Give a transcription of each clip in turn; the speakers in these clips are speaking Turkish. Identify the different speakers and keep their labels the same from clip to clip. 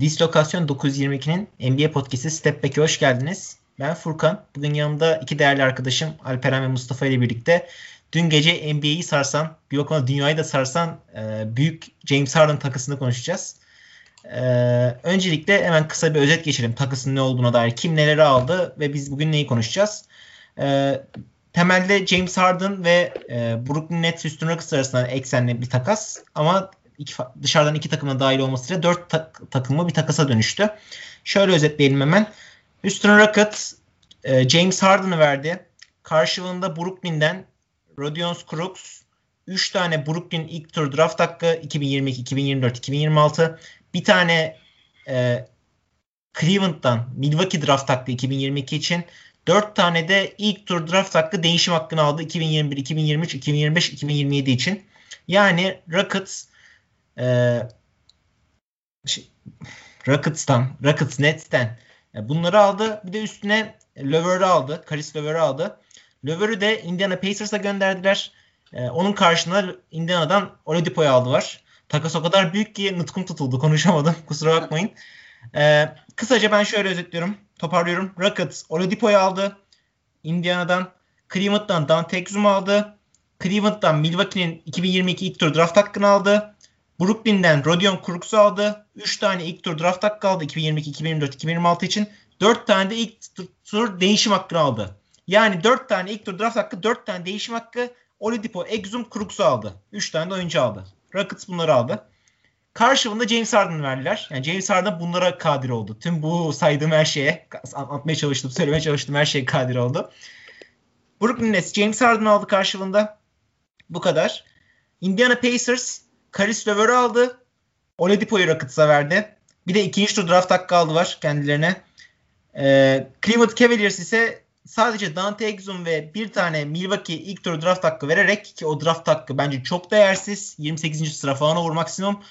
Speaker 1: Dislokasyon 922'nin NBA podcast'i Step Back'e hoş geldiniz. Ben Furkan. Bugün yanımda iki değerli arkadaşım Alperen ve Mustafa ile birlikte dün gece NBA'yi sarsan, bir bakıma dünyayı da sarsan e, büyük James Harden takısını konuşacağız. E, öncelikle hemen kısa bir özet geçelim takısın ne olduğuna dair. Kim neleri aldı ve biz bugün neyi konuşacağız. E, temelde James Harden ve e, Brooklyn Nets Houston Rockets arasında eksenli bir takas ama iki, dışarıdan iki takımın dahil olmasıyla dört tak, takımı bir takasa dönüştü. Şöyle özetleyelim hemen. Houston Rockets e, James Harden'ı verdi. Karşılığında Brooklyn'den Rodion Crooks 3 tane Brooklyn ilk tur draft hakkı 2022, 2024, 2026 bir tane e, Cleveland'dan Milwaukee draft hakkı 2022 için 4 tane de ilk tur draft hakkı değişim hakkını aldı 2021, 2023, 2025, 2027 için. Yani Rockets e, şey, Rockets'tan, Rockets Nets'ten e, bunları aldı. Bir de üstüne Löver'ı aldı. Karis Löver'ı aldı. Löver'ü de Indiana Pacers'a gönderdiler. E, onun karşılığında Indiana'dan Oladipo'yu aldılar. Takas o kadar büyük ki nutkum tutuldu. Konuşamadım. Kusura bakmayın. E, kısaca ben şöyle özetliyorum. Toparlıyorum. Rockets Oladipo'yu aldı. Indiana'dan. Cleveland'dan Dante Exum aldı. Cleveland'dan Milwaukee'nin 2022 ilk tur draft hakkını aldı. Brooklyn'den Rodion Crooks'u aldı. 3 tane ilk tur draft hakkı aldı 2022, 2024, 2026 için. 4 tane de ilk tur değişim hakkını aldı. Yani 4 tane ilk tur draft hakkı, 4 tane değişim hakkı Oladipo, Exum, Crooks'u aldı. 3 tane de oyuncu aldı. Rockets bunları aldı. Karşılığında James Harden verdiler. Yani James Harden bunlara kadir oldu. Tüm bu saydığım her şeye anlatmaya çalıştım, söylemeye çalıştım her şeye kadir oldu. Brooklyn Nets James Harden aldı karşılığında. Bu kadar. Indiana Pacers Karis Lever'ı aldı. Oladipo'yu Rockets'a verdi. Bir de ikinci tur draft hakkı aldılar kendilerine. Ee, Cleveland Cavaliers ise sadece Dante Exum ve bir tane Milwaukee ilk tur draft hakkı vererek ki o draft hakkı bence çok değersiz. 28. sıra falan olur maksimum.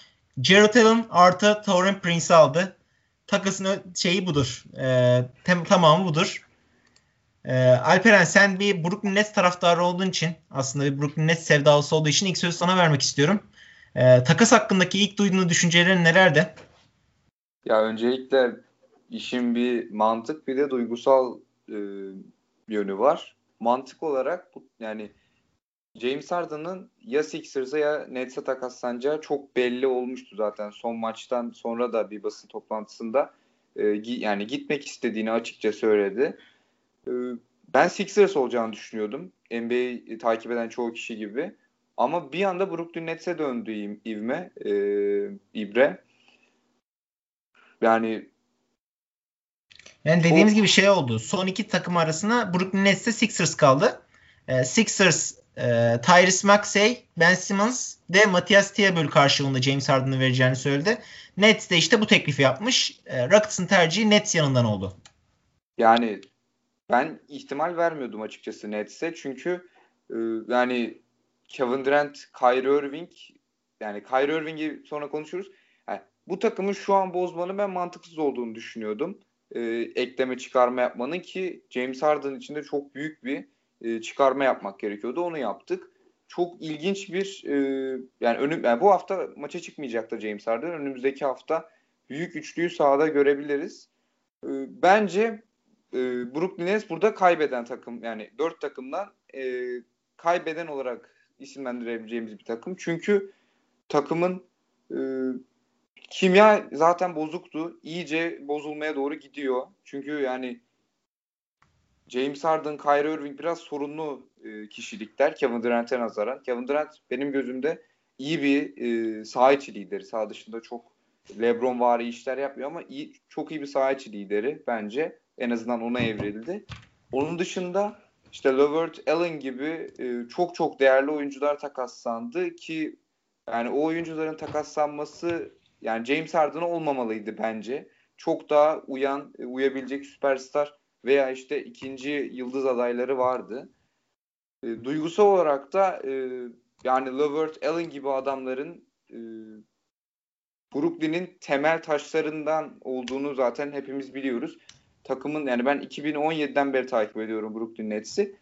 Speaker 1: Jared Allen artı Taurean Prince aldı. Takasının şeyi budur. Ee, tem, tamamı budur. Ee, Alperen sen bir Brooklyn Nets taraftarı olduğun için aslında bir Brooklyn Nets sevdalısı olduğu için ilk sözü sana vermek istiyorum. E, takas hakkındaki ilk duyduğun düşüncelerin nelerdi?
Speaker 2: Ya öncelikle işin bir mantık bir de duygusal e, yönü var. Mantık olarak yani James Harden'ın ya Sixers'a ya Nets'e takaslanacağı çok belli olmuştu zaten. Son maçtan sonra da bir basın toplantısında e, yani gitmek istediğini açıkça söyledi. E, ben Sixers olacağını düşünüyordum. NBA takip eden çoğu kişi gibi. Ama bir anda Brooklyn Nets'e döndü ivme e, İbre. Yani
Speaker 1: yani dediğimiz o... gibi şey oldu. Son iki takım arasında Brooklyn Nets'te Sixers kaldı. E, Sixers e, Tyrese Maxey, Ben Simmons ve Matthias Thibault karşılığında James Harden'ı vereceğini söyledi. Nets de işte bu teklifi yapmış. E, Rockets'ın tercihi Nets yanından oldu.
Speaker 2: Yani ben ihtimal vermiyordum açıkçası Nets'e. Çünkü e, yani Kevin Durant, Kyrie Irving yani Kyrie Irving'i sonra konuşuruz. Yani bu takımın şu an bozmanın ben mantıksız olduğunu düşünüyordum. Ee, ekleme çıkarma yapmanın ki James Harden için de çok büyük bir e, çıkarma yapmak gerekiyordu. Onu yaptık. Çok ilginç bir e, yani önüm yani bu hafta maça çıkmayacaktır James Harden. Önümüzdeki hafta büyük üçlüyü sahada görebiliriz. E, bence e, Brooklyn Nets burada kaybeden takım yani dört takımdan e, kaybeden olarak isimlendirebileceğimiz bir takım. Çünkü takımın e, kimya zaten bozuktu. İyice bozulmaya doğru gidiyor. Çünkü yani James Harden, Kyrie Irving biraz sorunlu e, kişilikler Kevin Durant'e nazaran. Kevin Durant benim gözümde iyi bir e, saha içi lideri. Saha dışında çok LeBron vari işler yapmıyor ama iyi, çok iyi bir saha içi lideri bence. En azından ona evrildi. Onun dışında işte Levert Allen gibi e, çok çok değerli oyuncular takaslandı ki yani o oyuncuların takaslanması yani James Harden olmamalıydı bence. Çok daha uyan, e, uyabilecek süperstar veya işte ikinci yıldız adayları vardı. E, duygusal olarak da e, yani Levert Allen gibi adamların e, Brooklyn'in temel taşlarından olduğunu zaten hepimiz biliyoruz takımın yani ben 2017'den beri takip ediyorum Brooklyn Nets'i.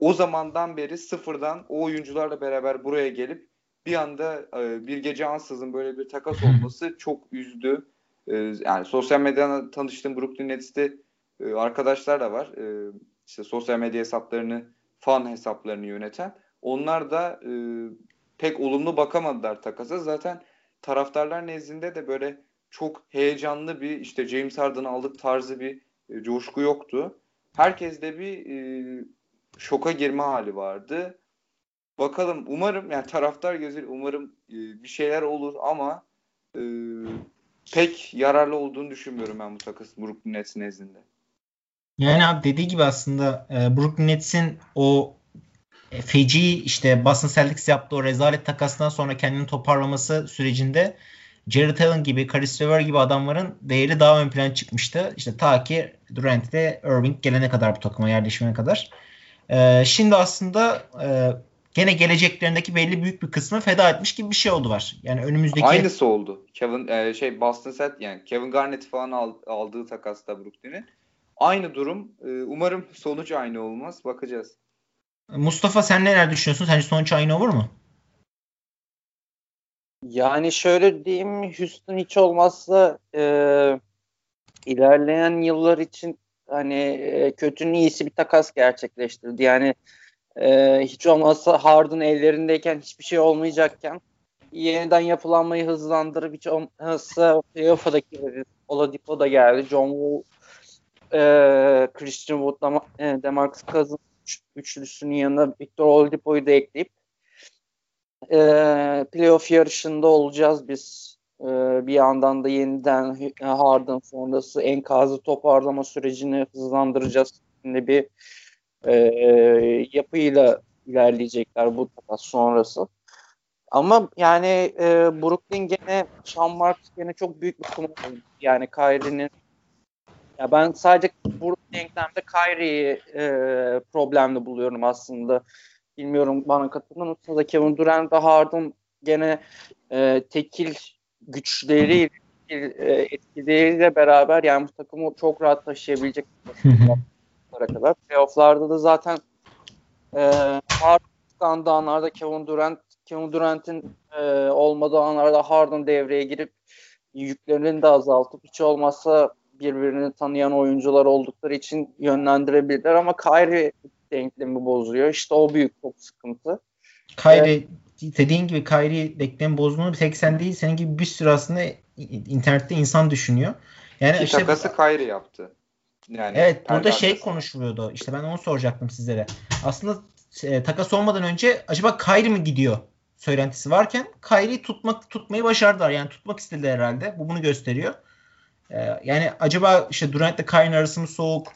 Speaker 2: O zamandan beri sıfırdan o oyuncularla beraber buraya gelip bir anda e, bir gece ansızın böyle bir takas olması çok üzdü. e, yani sosyal medyadan tanıştığım Brooklyn Nets'te e, arkadaşlar da var. E, işte sosyal medya hesaplarını, fan hesaplarını yöneten. Onlar da e, pek olumlu bakamadılar takasa. Zaten taraftarlar nezdinde de böyle çok heyecanlı bir işte James Harden'ı aldık tarzı bir e, coşku yoktu. Herkeste bir e, şoka girme hali vardı. Bakalım umarım yani taraftar gözüyle umarım e, bir şeyler olur ama e, pek yararlı olduğunu düşünmüyorum ben bu takas Brooklyn Nets nezdinde.
Speaker 1: Yani abi dediği gibi aslında e, Brooklyn Nets'in o e, feci işte Boston Celtics yaptığı o rezalet takasından sonra kendini toparlaması sürecinde Jared Allen gibi, Caris LeVert gibi adamların değeri daha ön plana çıkmıştı. İşte ta ki Durant ve Irving gelene kadar bu takıma yerleşmeye kadar. Ee, şimdi aslında e, gene geleceklerindeki belli büyük bir kısmı feda etmiş gibi bir şey oldu var. Yani önümüzdeki
Speaker 2: aynısı oldu. Kevin e, şey Boston Celtics yani Kevin Garnett falan al, aldığı takasta Brooklyn'in aynı durum. E, umarım sonuç aynı olmaz. Bakacağız.
Speaker 1: Mustafa sen neler düşünüyorsun? Sence sonuç aynı olur mu?
Speaker 3: Yani şöyle diyeyim Houston hiç olmazsa e, ilerleyen yıllar için hani e, kötünün iyisi bir takas gerçekleştirdi. Yani e, hiç olmazsa Harden ellerindeyken hiçbir şey olmayacakken yeniden yapılanmayı hızlandırıp hiç olmazsa playoff'a da Oladipo da geldi. John Wall, e, Christian Wood, e, Demarcus Cousins üçlüsünün yanına Victor Oladipo'yu da ekleyip e, playoff yarışında olacağız biz. E, bir yandan da yeniden Harden sonrası enkazı toparlama sürecini hızlandıracağız. Şimdi bir e, yapıyla ilerleyecekler bu takas sonrası. Ama yani e, Brooklyn gene Sean Marks gene çok büyük bir konu. Yani Kyrie'nin ya ben sadece bu denklemde Kyrie'yi e, problemli buluyorum aslında. Bilmiyorum bana katılır mısınız da Kevin Durant ve Harden gene e, tekil güçleriyle e, etkileriyle beraber yani bu takımı çok rahat taşıyabilecek kadar. Playoff'larda da zaten e, Harden anlarda Kevin Durant Kevin Durant'in e, olmadığı anlarda Harden devreye girip yüklerini de azaltıp hiç olmazsa birbirini tanıyan oyuncular oldukları için yönlendirebilirler ama Kyrie denklemi bozuyor. İşte o büyük çok sıkıntı.
Speaker 1: Kyrie ee, dediğin gibi Kyrie denklemi bozduğunu bir tek sen değil senin gibi bir sürü aslında internette insan düşünüyor.
Speaker 2: Yani işte takası Kyrie yaptı.
Speaker 1: Yani evet burada şey konuşuluyordu. İşte ben onu soracaktım sizlere. Aslında e, takas olmadan önce acaba Kyrie mi gidiyor söylentisi varken Kyrie tutmak tutmayı başardılar. Yani tutmak istediler herhalde. Bu bunu gösteriyor. Ee, yani acaba işte Durant ile Kyrie'nin arası mı soğuk?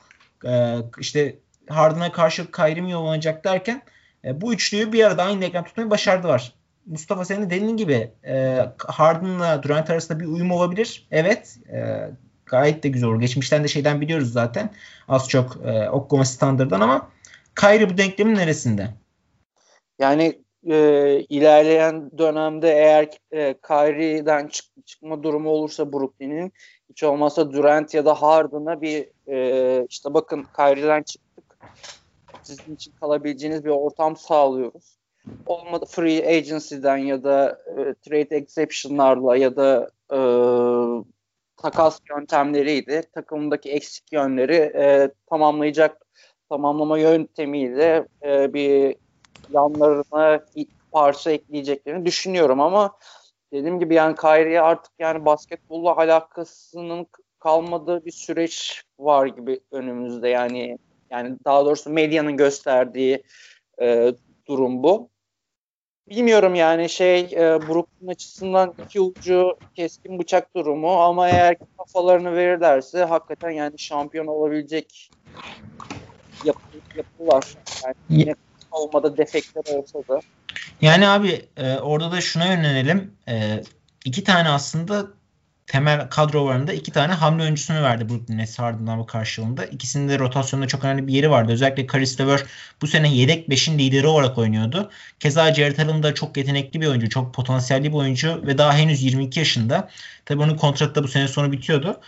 Speaker 1: Ee, işte Harden'a karşı Kyrie mi yollanacak derken e, bu üçlüyü bir arada aynı denklem tutmayı başardılar. Mustafa senin dediğin gibi e, Harden'la Durant arasında bir uyum olabilir. Evet. E, gayet de güzel olur. Geçmişten de şeyden biliyoruz zaten. Az çok e, Oklahoma standardan ama Kyrie bu denklemin neresinde?
Speaker 3: Yani e, ilerleyen dönemde eğer e, Kyrie'den çık, çıkma durumu olursa Brooklyn'in hiç olmazsa Durant ya da Harden'a bir e, işte bakın Kyrie'den çıktık. Sizin için kalabileceğiniz bir ortam sağlıyoruz. Olmadı free agency'den ya da e, trade exception'larla ya da e, takas yöntemleriyle takımdaki eksik yönleri e, tamamlayacak tamamlama yöntemiyle e, bir yanlarına parça ekleyeceklerini düşünüyorum ama dediğim gibi yani Kyrie'ye artık yani basketbolla alakasının kalmadığı bir süreç var gibi önümüzde yani yani daha doğrusu medyanın gösterdiği e, durum bu. Bilmiyorum yani şey e, Brooklyn açısından iki ucu keskin bıçak durumu ama eğer kafalarını verirlerse hakikaten yani şampiyon olabilecek yapı, yapılar. Yani yine olmadı defektler olsa da.
Speaker 1: Yani abi e, orada da şuna yönelelim. E, iki tane aslında temel kadro varında iki tane hamle oyuncusunu verdi Brooklyn Nets ardından bu karşılığında. İkisinin de rotasyonda çok önemli bir yeri vardı. Özellikle Caris LeVert bu sene yedek 5'in lideri olarak oynuyordu. Keza Jared Allen da çok yetenekli bir oyuncu, çok potansiyelli bir oyuncu ve daha henüz 22 yaşında. Tabii onun kontratı da bu sene sonu bitiyordu.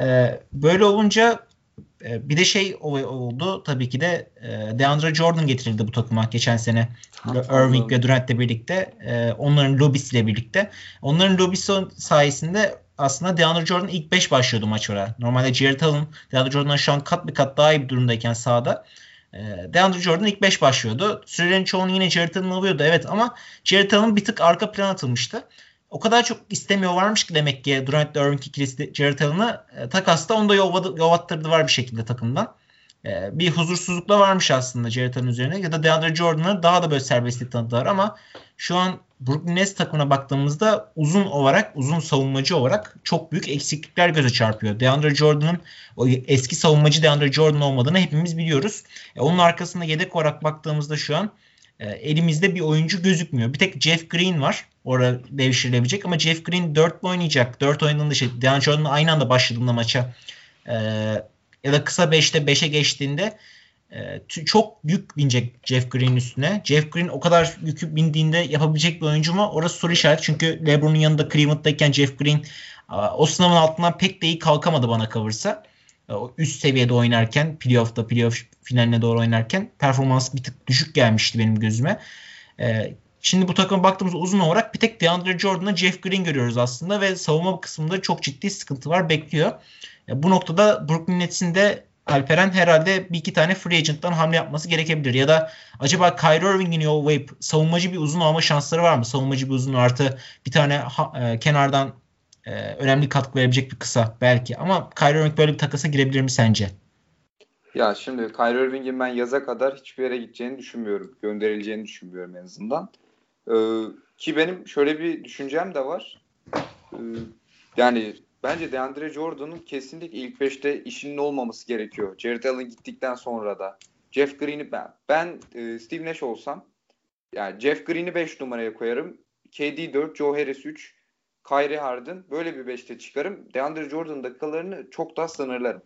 Speaker 1: Ee, böyle olunca ee, bir de şey oldu tabii ki de e, DeAndre Jordan getirildi bu takıma geçen sene. Irving ve Durant'le birlikte. E, onların lobisiyle birlikte. Onların lobisi sayesinde aslında DeAndre Jordan ilk 5 başlıyordu maç oraya. Normalde Jared Allen DeAndre Jordan'dan şu an kat bir kat daha iyi bir durumdayken sahada e, DeAndre Jordan ilk 5 başlıyordu. Sürelerin çoğunu yine Jared Allen alıyordu evet ama Jared Allen bir tık arka plan atılmıştı. O kadar çok istemiyor varmış ki demek ki Durant Irving ikilisi Jared Allen'ı e, takasta onu da yolladı, yollattırdı var bir şekilde takımdan. E, bir huzursuzlukla varmış aslında Jared Allen üzerine ya da DeAndre Jordan'ı daha da böyle serbestlik tanıdılar ama şu an Brooklyn Nets takımına baktığımızda uzun olarak, uzun savunmacı olarak çok büyük eksiklikler göze çarpıyor. DeAndre Jordan'ın o eski savunmacı DeAndre Jordan olmadığını hepimiz biliyoruz. E, onun arkasında yedek olarak baktığımızda şu an e, elimizde bir oyuncu gözükmüyor. Bir tek Jeff Green var. Orada devşirilebilecek ama Jeff Green 4 oynayacak. 4 oynadığında şey, DeAndre Jordan'la aynı anda başladığında maça e, ya da kısa 5'te 5'e geçtiğinde e, çok yük binecek Jeff Green üstüne. Jeff Green o kadar yükü bindiğinde yapabilecek bir oyuncu mu? Orası soru işareti. Çünkü LeBron'un yanında Cleveland'dayken Jeff Green o sınavın altından pek de iyi kalkamadı bana kalırsa. E, o üst seviyede oynarken playoff'ta playoff finaline doğru oynarken performans bir tık düşük gelmişti benim gözüme. E, şimdi bu takıma baktığımız uzun olarak bir tek DeAndre Jordan'la Jeff Green görüyoruz aslında ve savunma kısmında çok ciddi sıkıntı var bekliyor. Bu noktada Brooklyn Nets'in de Alperen herhalde bir iki tane free agent'tan hamle yapması gerekebilir. Ya da acaba Kyrie Irving'in yollayıp savunmacı bir uzun alma şansları var mı? Savunmacı bir uzun artı bir tane ha, e, kenardan e, önemli katkı verebilecek bir kısa belki. Ama Kyrie Irving böyle bir takasa girebilir mi sence?
Speaker 2: Ya şimdi Kyrie Irving'in ben yaza kadar hiçbir yere gideceğini düşünmüyorum. Gönderileceğini düşünmüyorum en azından. Ee, ki benim şöyle bir düşüncem de var. Ee, yani Bence DeAndre Jordan'ın kesinlikle ilk 5'te işinin olmaması gerekiyor. Jared Allen gittikten sonra da. Jeff Green'i ben, ben e, Steve Nash olsam yani Jeff Green'i 5 numaraya koyarım. KD 4, Joe Harris 3, Kyrie Harden böyle bir 5'te çıkarım. DeAndre Jordan dakikalarını çok daha sınırlarım.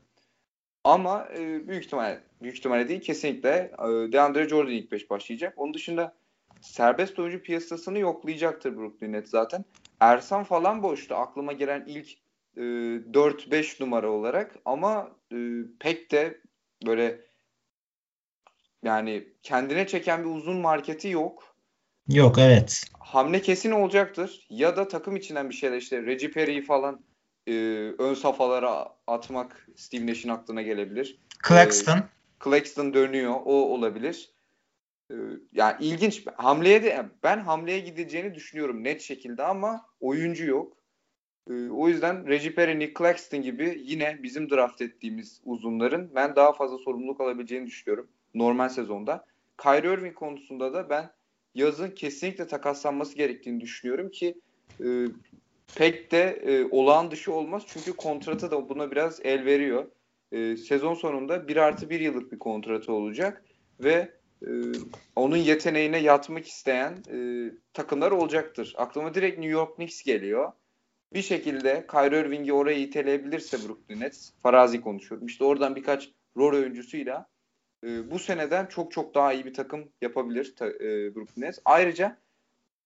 Speaker 2: Ama e, büyük ihtimal büyük ihtimalle değil kesinlikle e, DeAndre Jordan ilk 5 başlayacak. Onun dışında serbest oyuncu piyasasını yoklayacaktır Brooklyn Nets zaten. Ersan falan boştu. Aklıma gelen ilk e, 4-5 numara olarak ama e, pek de böyle yani kendine çeken bir uzun marketi yok.
Speaker 1: Yok evet.
Speaker 2: Hamle kesin olacaktır. Ya da takım içinden bir şeyler işte Reggie Perry'i falan e, ön safhalara atmak Steve Nash'in aklına gelebilir.
Speaker 1: Claxton. E,
Speaker 2: Claxton dönüyor. O olabilir. E, yani ilginç. Hamleye de ben hamleye gideceğini düşünüyorum net şekilde ama oyuncu yok. Ee, o yüzden Reggie Perry, Nick Claxton gibi yine bizim draft ettiğimiz uzunların ben daha fazla sorumluluk alabileceğini düşünüyorum normal sezonda. Kyrie Irving konusunda da ben yazın kesinlikle takaslanması gerektiğini düşünüyorum ki e, pek de e, olağan dışı olmaz. Çünkü kontratı da buna biraz el veriyor. E, sezon sonunda 1 artı 1 yıllık bir kontratı olacak ve e, onun yeteneğine yatmak isteyen e, takımlar olacaktır. Aklıma direkt New York Knicks geliyor bir şekilde Kyrie Irving'i oraya iteleyebilirse Brooklyn Nets, farazi konuşuyorum. İşte oradan birkaç rol oyuncusuyla e, bu seneden çok çok daha iyi bir takım yapabilir ta, e, Brooklyn Nets. Ayrıca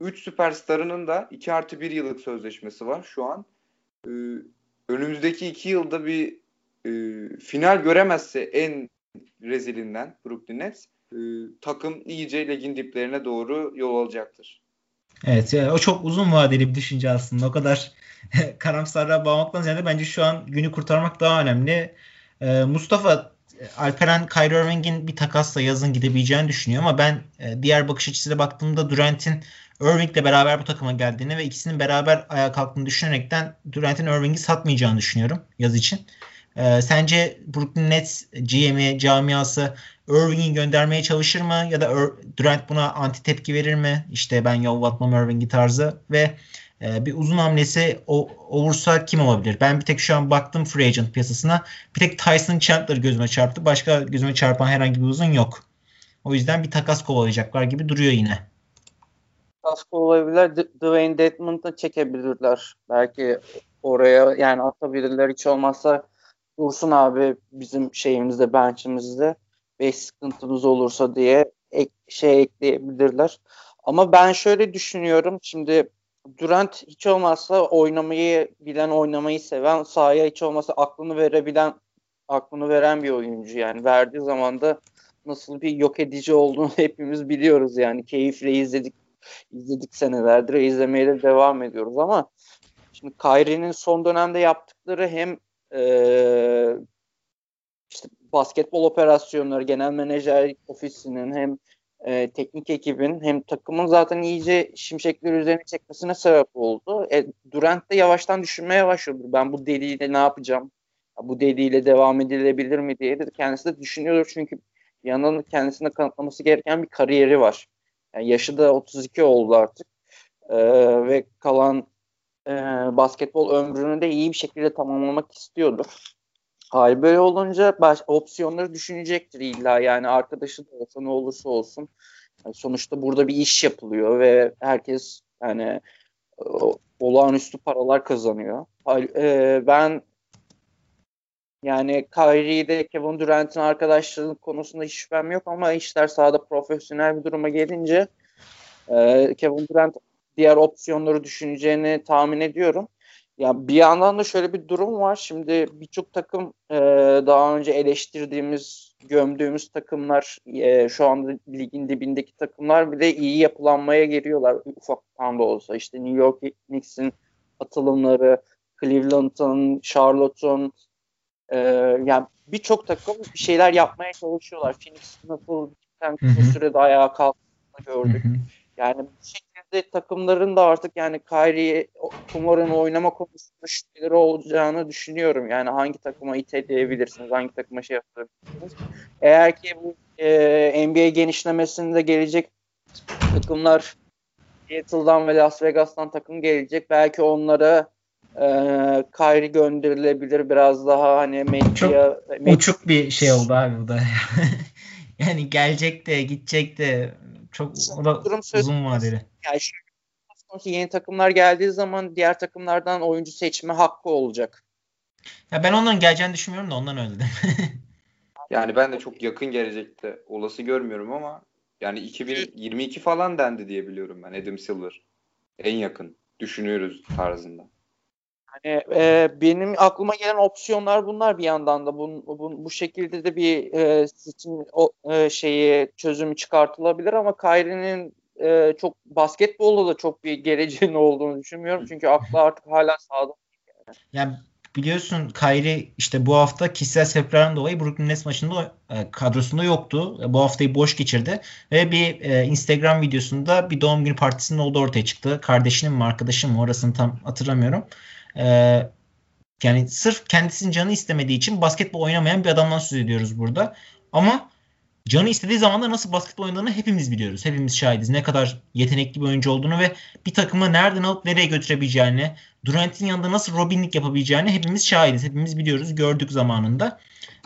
Speaker 2: 3 süperstarının da 2 artı 1 yıllık sözleşmesi var şu an. E, önümüzdeki 2 yılda bir e, final göremezse en rezilinden Brooklyn Nets e, takım iyice ligin diplerine doğru yol alacaktır.
Speaker 1: Evet yani o çok uzun vadeli bir düşünce aslında. O kadar karamsarlığa bağlamaktan ziyade bence şu an günü kurtarmak daha önemli. Ee, Mustafa Alperen Kyrie Irving'in bir takasla yazın gidebileceğini düşünüyor ama ben e, diğer bakış açısıyla baktığımda Durant'in Irving'le beraber bu takıma geldiğini ve ikisinin beraber ayağa kalktığını düşünerekten Durant'in Irving'i satmayacağını düşünüyorum yaz için. Ee, sence Brooklyn Nets GM'i, camiası Irving'i göndermeye çalışır mı? Ya da Durant buna anti tepki verir mi? İşte ben yollatmam Irving'i tarzı ve e, bir uzun hamlesi o, olursa kim olabilir? Ben bir tek şu an baktım free agent piyasasına. Bir tek Tyson Chandler gözüme çarptı. Başka gözüme çarpan herhangi bir uzun yok. O yüzden bir takas kovalayacaklar gibi duruyor yine.
Speaker 3: Takas kovalayabilirler. Dwayne Dedmon'da çekebilirler. Belki oraya yani atabilirler hiç olmazsa Dursun abi bizim şeyimizde bench'imizde 5 sıkıntımız olursa diye ek, şey ekleyebilirler. Ama ben şöyle düşünüyorum. Şimdi Durant hiç olmazsa oynamayı bilen, oynamayı seven, sahaya hiç olmazsa aklını verebilen, aklını veren bir oyuncu yani. Verdiği zaman da nasıl bir yok edici olduğunu hepimiz biliyoruz yani. Keyifle izledik izledik senelerdir, izlemeye de devam ediyoruz ama Şimdi Kyrie'nin son dönemde yaptıkları hem e, basketbol operasyonları, genel menajer ofisinin hem e, teknik ekibin hem takımın zaten iyice şimşekler üzerine çekmesine sebep oldu. E, Durant de yavaştan düşünmeye başladı. Ben bu deliyle ne yapacağım? Bu deliyle devam edilebilir mi diye de kendisi de düşünüyordur. Çünkü bir yandan kendisine kanıtlaması gereken bir kariyeri var. Yani yaşı da 32 oldu artık. E, ve kalan e, basketbol ömrünü de iyi bir şekilde tamamlamak istiyordur. Hal böyle olunca baş, opsiyonları düşünecektir illa yani arkadaşı da olsa ne olursa olsun. Yani sonuçta burada bir iş yapılıyor ve herkes yani olağanüstü paralar kazanıyor. E, ben yani Kyrie'de Kevin Durant'in arkadaşlığının konusunda hiç şüphem yok ama işler sahada profesyonel bir duruma gelince e, Kevin Durant diğer opsiyonları düşüneceğini tahmin ediyorum. Ya bir yandan da şöyle bir durum var. Şimdi birçok takım e, daha önce eleştirdiğimiz, gömdüğümüz takımlar e, şu anda ligin dibindeki takımlar bile iyi yapılanmaya geliyorlar ufaktan da olsa. İşte New York Knicks'in atılımları, Cleveland'ın, Charlotte'un e, yani birçok takım bir şeyler yapmaya çalışıyorlar. Phoenix nasıl bir sürede ayağa kalktığını gördük. Hı hı. Yani bu şekilde takımların da artık yani Kyrie Kumar'ın oynama konusunda şüpheleri olacağını düşünüyorum. Yani hangi takıma iteleyebilirsiniz, hangi takıma şey yapabilirsiniz. Eğer ki bu e, NBA genişlemesinde gelecek takımlar Seattle'dan ve Las Vegas'tan takım gelecek. Belki onlara e, Kyrie gönderilebilir biraz daha hani medya...
Speaker 1: Çok uçuk bir şey oldu abi bu da. yani gelecek de gidecek de çok o da durum uzun vadeli.
Speaker 3: Yani şu sonraki yeni takımlar geldiği zaman diğer takımlardan oyuncu seçme hakkı olacak.
Speaker 1: Ya ben ondan geleceğini düşünmüyorum da ondan öyle
Speaker 2: yani ben de çok yakın gelecekte olası görmüyorum ama yani 2022 falan dendi diye biliyorum ben Adam Silver. En yakın düşünüyoruz tarzında.
Speaker 3: Hani e, benim aklıma gelen opsiyonlar bunlar bir yandan da bu, bu, bu şekilde de bir e, seçim o, e, şeyi çözümü çıkartılabilir ama Kyrie'nin e, çok basketbolda da çok bir geleceğin olduğunu düşünmüyorum. Çünkü aklı artık hala sağda.
Speaker 1: Yani. yani biliyorsun Kyrie işte bu hafta kişisel sebeplerden dolayı Brooklyn Nets maçında e, kadrosunda yoktu. Bu haftayı boş geçirdi ve bir e, Instagram videosunda bir doğum günü partisinin olduğu ortaya çıktı. Kardeşinin mi arkadaşının mı orasını tam hatırlamıyorum. E, yani sırf kendisinin canı istemediği için basketbol oynamayan bir adamdan söz ediyoruz burada. Ama canı istediği zaman da nasıl basketbol oynadığını hepimiz biliyoruz. Hepimiz şahidiz. Ne kadar yetenekli bir oyuncu olduğunu ve bir takımı nereden alıp nereye götürebileceğini, Durant'in yanında nasıl Robinlik yapabileceğini hepimiz şahidiz. Hepimiz biliyoruz. Gördük zamanında.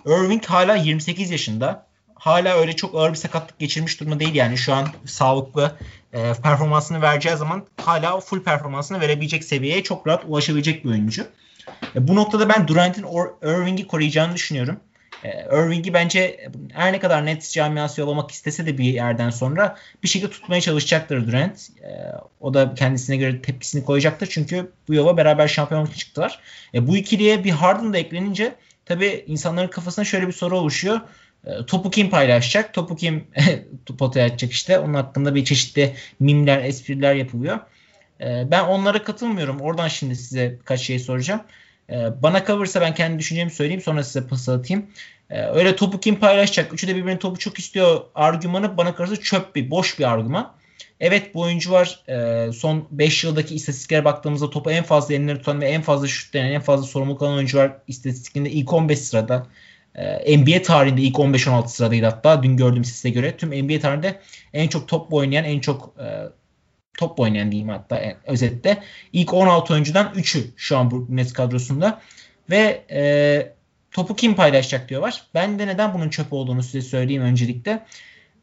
Speaker 1: Irving hala 28 yaşında. Hala öyle çok ağır bir sakatlık geçirmiş durumda değil yani. Şu an sağlıklı e, performansını vereceği zaman hala full performansını verebilecek seviyeye çok rahat ulaşabilecek bir oyuncu. E, bu noktada ben Durant'in Irving'i koruyacağını düşünüyorum. E, Irving'i bence her ne kadar net camiası yollamak istese de bir yerden sonra bir şekilde tutmaya çalışacaktır Durant. E, o da kendisine göre tepkisini koyacaktır. Çünkü bu yola beraber şampiyonluk çıktılar. E, bu ikiliye bir Harden da eklenince tabii insanların kafasına şöyle bir soru oluşuyor. E, topu kim paylaşacak? Topu kim potaya atacak işte. Onun hakkında bir çeşitli mimler, espriler yapılıyor. E, ben onlara katılmıyorum. Oradan şimdi size birkaç şey soracağım. E, bana kalırsa ben kendi düşüncemi söyleyeyim sonra size pas atayım. Öyle topu kim paylaşacak? Üçü de birbirinin topu çok istiyor argümanı bana kalırsa çöp bir, boş bir argüman. Evet bu oyuncu var. son 5 yıldaki istatistiklere baktığımızda topu en fazla elinde tutan ve en fazla şut denen, en fazla sorumluluk alan oyuncu var. İstatistikinde ilk 15 sırada. Ee, NBA tarihinde ilk 15-16 sıradaydı hatta dün gördüğüm size göre. Tüm NBA tarihinde en çok top oynayan, en çok e, top oynayan diyeyim hatta en, özette. ilk 16 oyuncudan 3'ü şu an Brooklyn Nets kadrosunda. Ve e, topu kim paylaşacak diyorlar. Ben de neden bunun çöp olduğunu size söyleyeyim öncelikle.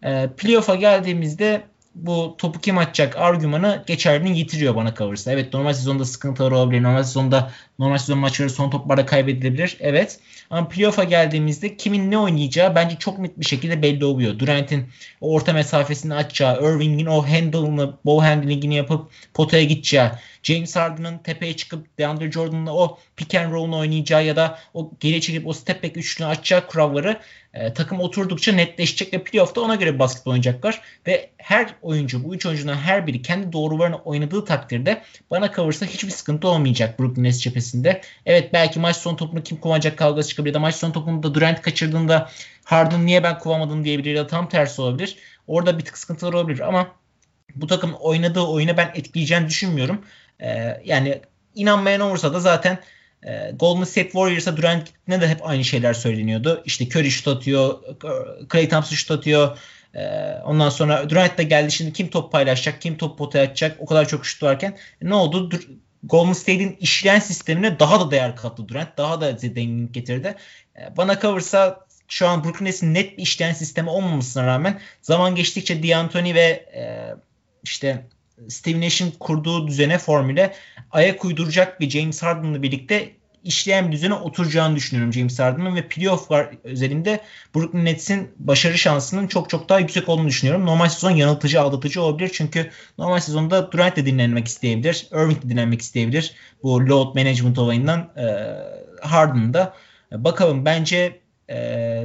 Speaker 1: E, playoff'a geldiğimizde bu topu kim atacak argümanı geçerliliğini yitiriyor bana kalırsa. Evet normal sezonda sıkıntılar olabilir. Normal sezonda normal sezon maçları son toplarda kaybedilebilir. Evet. Ama playoff'a geldiğimizde kimin ne oynayacağı bence çok net bir şekilde belli oluyor. Durant'in orta mesafesini açacağı, Irving'in o handle'ını, ball handling'ini yapıp potaya gideceği, James Harden'ın tepeye çıkıp DeAndre Jordan'la o pick and roll'unu oynayacağı ya da o geri çekip o step back üçlüğünü açacağı kuralları e, takım oturdukça netleşecek ve playoff'ta ona göre basketbol oynayacaklar. Ve her oyuncu, bu üç oyuncunun her biri kendi doğrularını oynadığı takdirde bana kalırsa hiçbir sıkıntı olmayacak Brooklyn Nets cephesinde. Evet belki maç son topunu kim kullanacak kavgası çıkabilir da maç son topunu da Durant kaçırdığında Harden niye ben kullanmadım diyebilir ya tam tersi olabilir. Orada bir tık sıkıntılar olabilir ama bu takım oynadığı oyunu ben etkileyeceğini düşünmüyorum. Ee, yani inanmayan olursa da zaten e, Golden State Warriors'a Durant ne de hep aynı şeyler söyleniyordu. İşte Curry şut atıyor, Klay Thompson şut atıyor. E, ondan sonra Durant da geldi. Şimdi kim top paylaşacak, kim top potaya atacak o kadar çok şut varken ne oldu? Dur, Golden State'in işleyen sistemine daha da değer kattı Durant. Daha da zenginlik getirdi. E, bana kalırsa şu an Brooklyn Nets'in net bir işleyen sistemi olmamasına rağmen zaman geçtikçe D'Antoni ve e, işte Steve Nash'in kurduğu düzene formüle ayak uyduracak bir James Harden'la birlikte işleyen bir düzene oturacağını düşünüyorum James Harden'ın ve playofflar özelinde Brooklyn Nets'in başarı şansının çok çok daha yüksek olduğunu düşünüyorum. Normal sezon yanıltıcı, aldatıcı olabilir çünkü normal sezonda Durant de dinlenmek isteyebilir, Irving de dinlenmek isteyebilir. Bu load management olayından e, Harden'da. Bakalım bence e,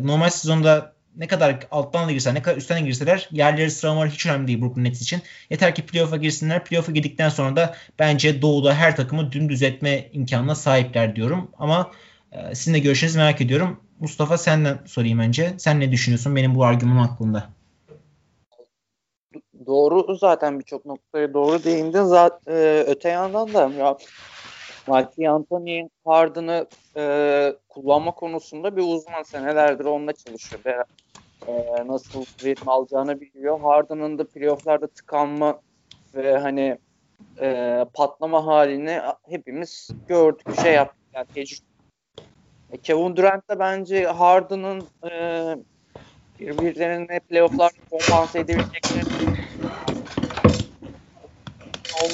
Speaker 1: normal sezonda ne kadar alttan da girseler, ne kadar üstten de girseler yerleri sıralamaları hiç önemli değil Brooklyn Nets için. Yeter ki playoff'a girsinler. Playoff'a girdikten sonra da bence doğuda her takımı dümdüz etme imkanına sahipler diyorum. Ama e, sizin de görüşünüzü merak ediyorum. Mustafa senden sorayım önce. Sen ne düşünüyorsun benim bu argümanım hakkında?
Speaker 3: Doğru zaten birçok noktaya doğru değindin. Zaten, e, öte yandan da Mark Anthony Harden'ı e, kullanma konusunda bir uzman senelerdir onunla çalışıyor e, nasıl ritim alacağını biliyor. Harden'ın da playofflarda tıkanma ve hani e, patlama halini hepimiz gördük, şey yaptık yani tecrübe. E, Kevin Durant da bence Harden'ın e, birbirlerine playofflarda kompanse edebileceklerini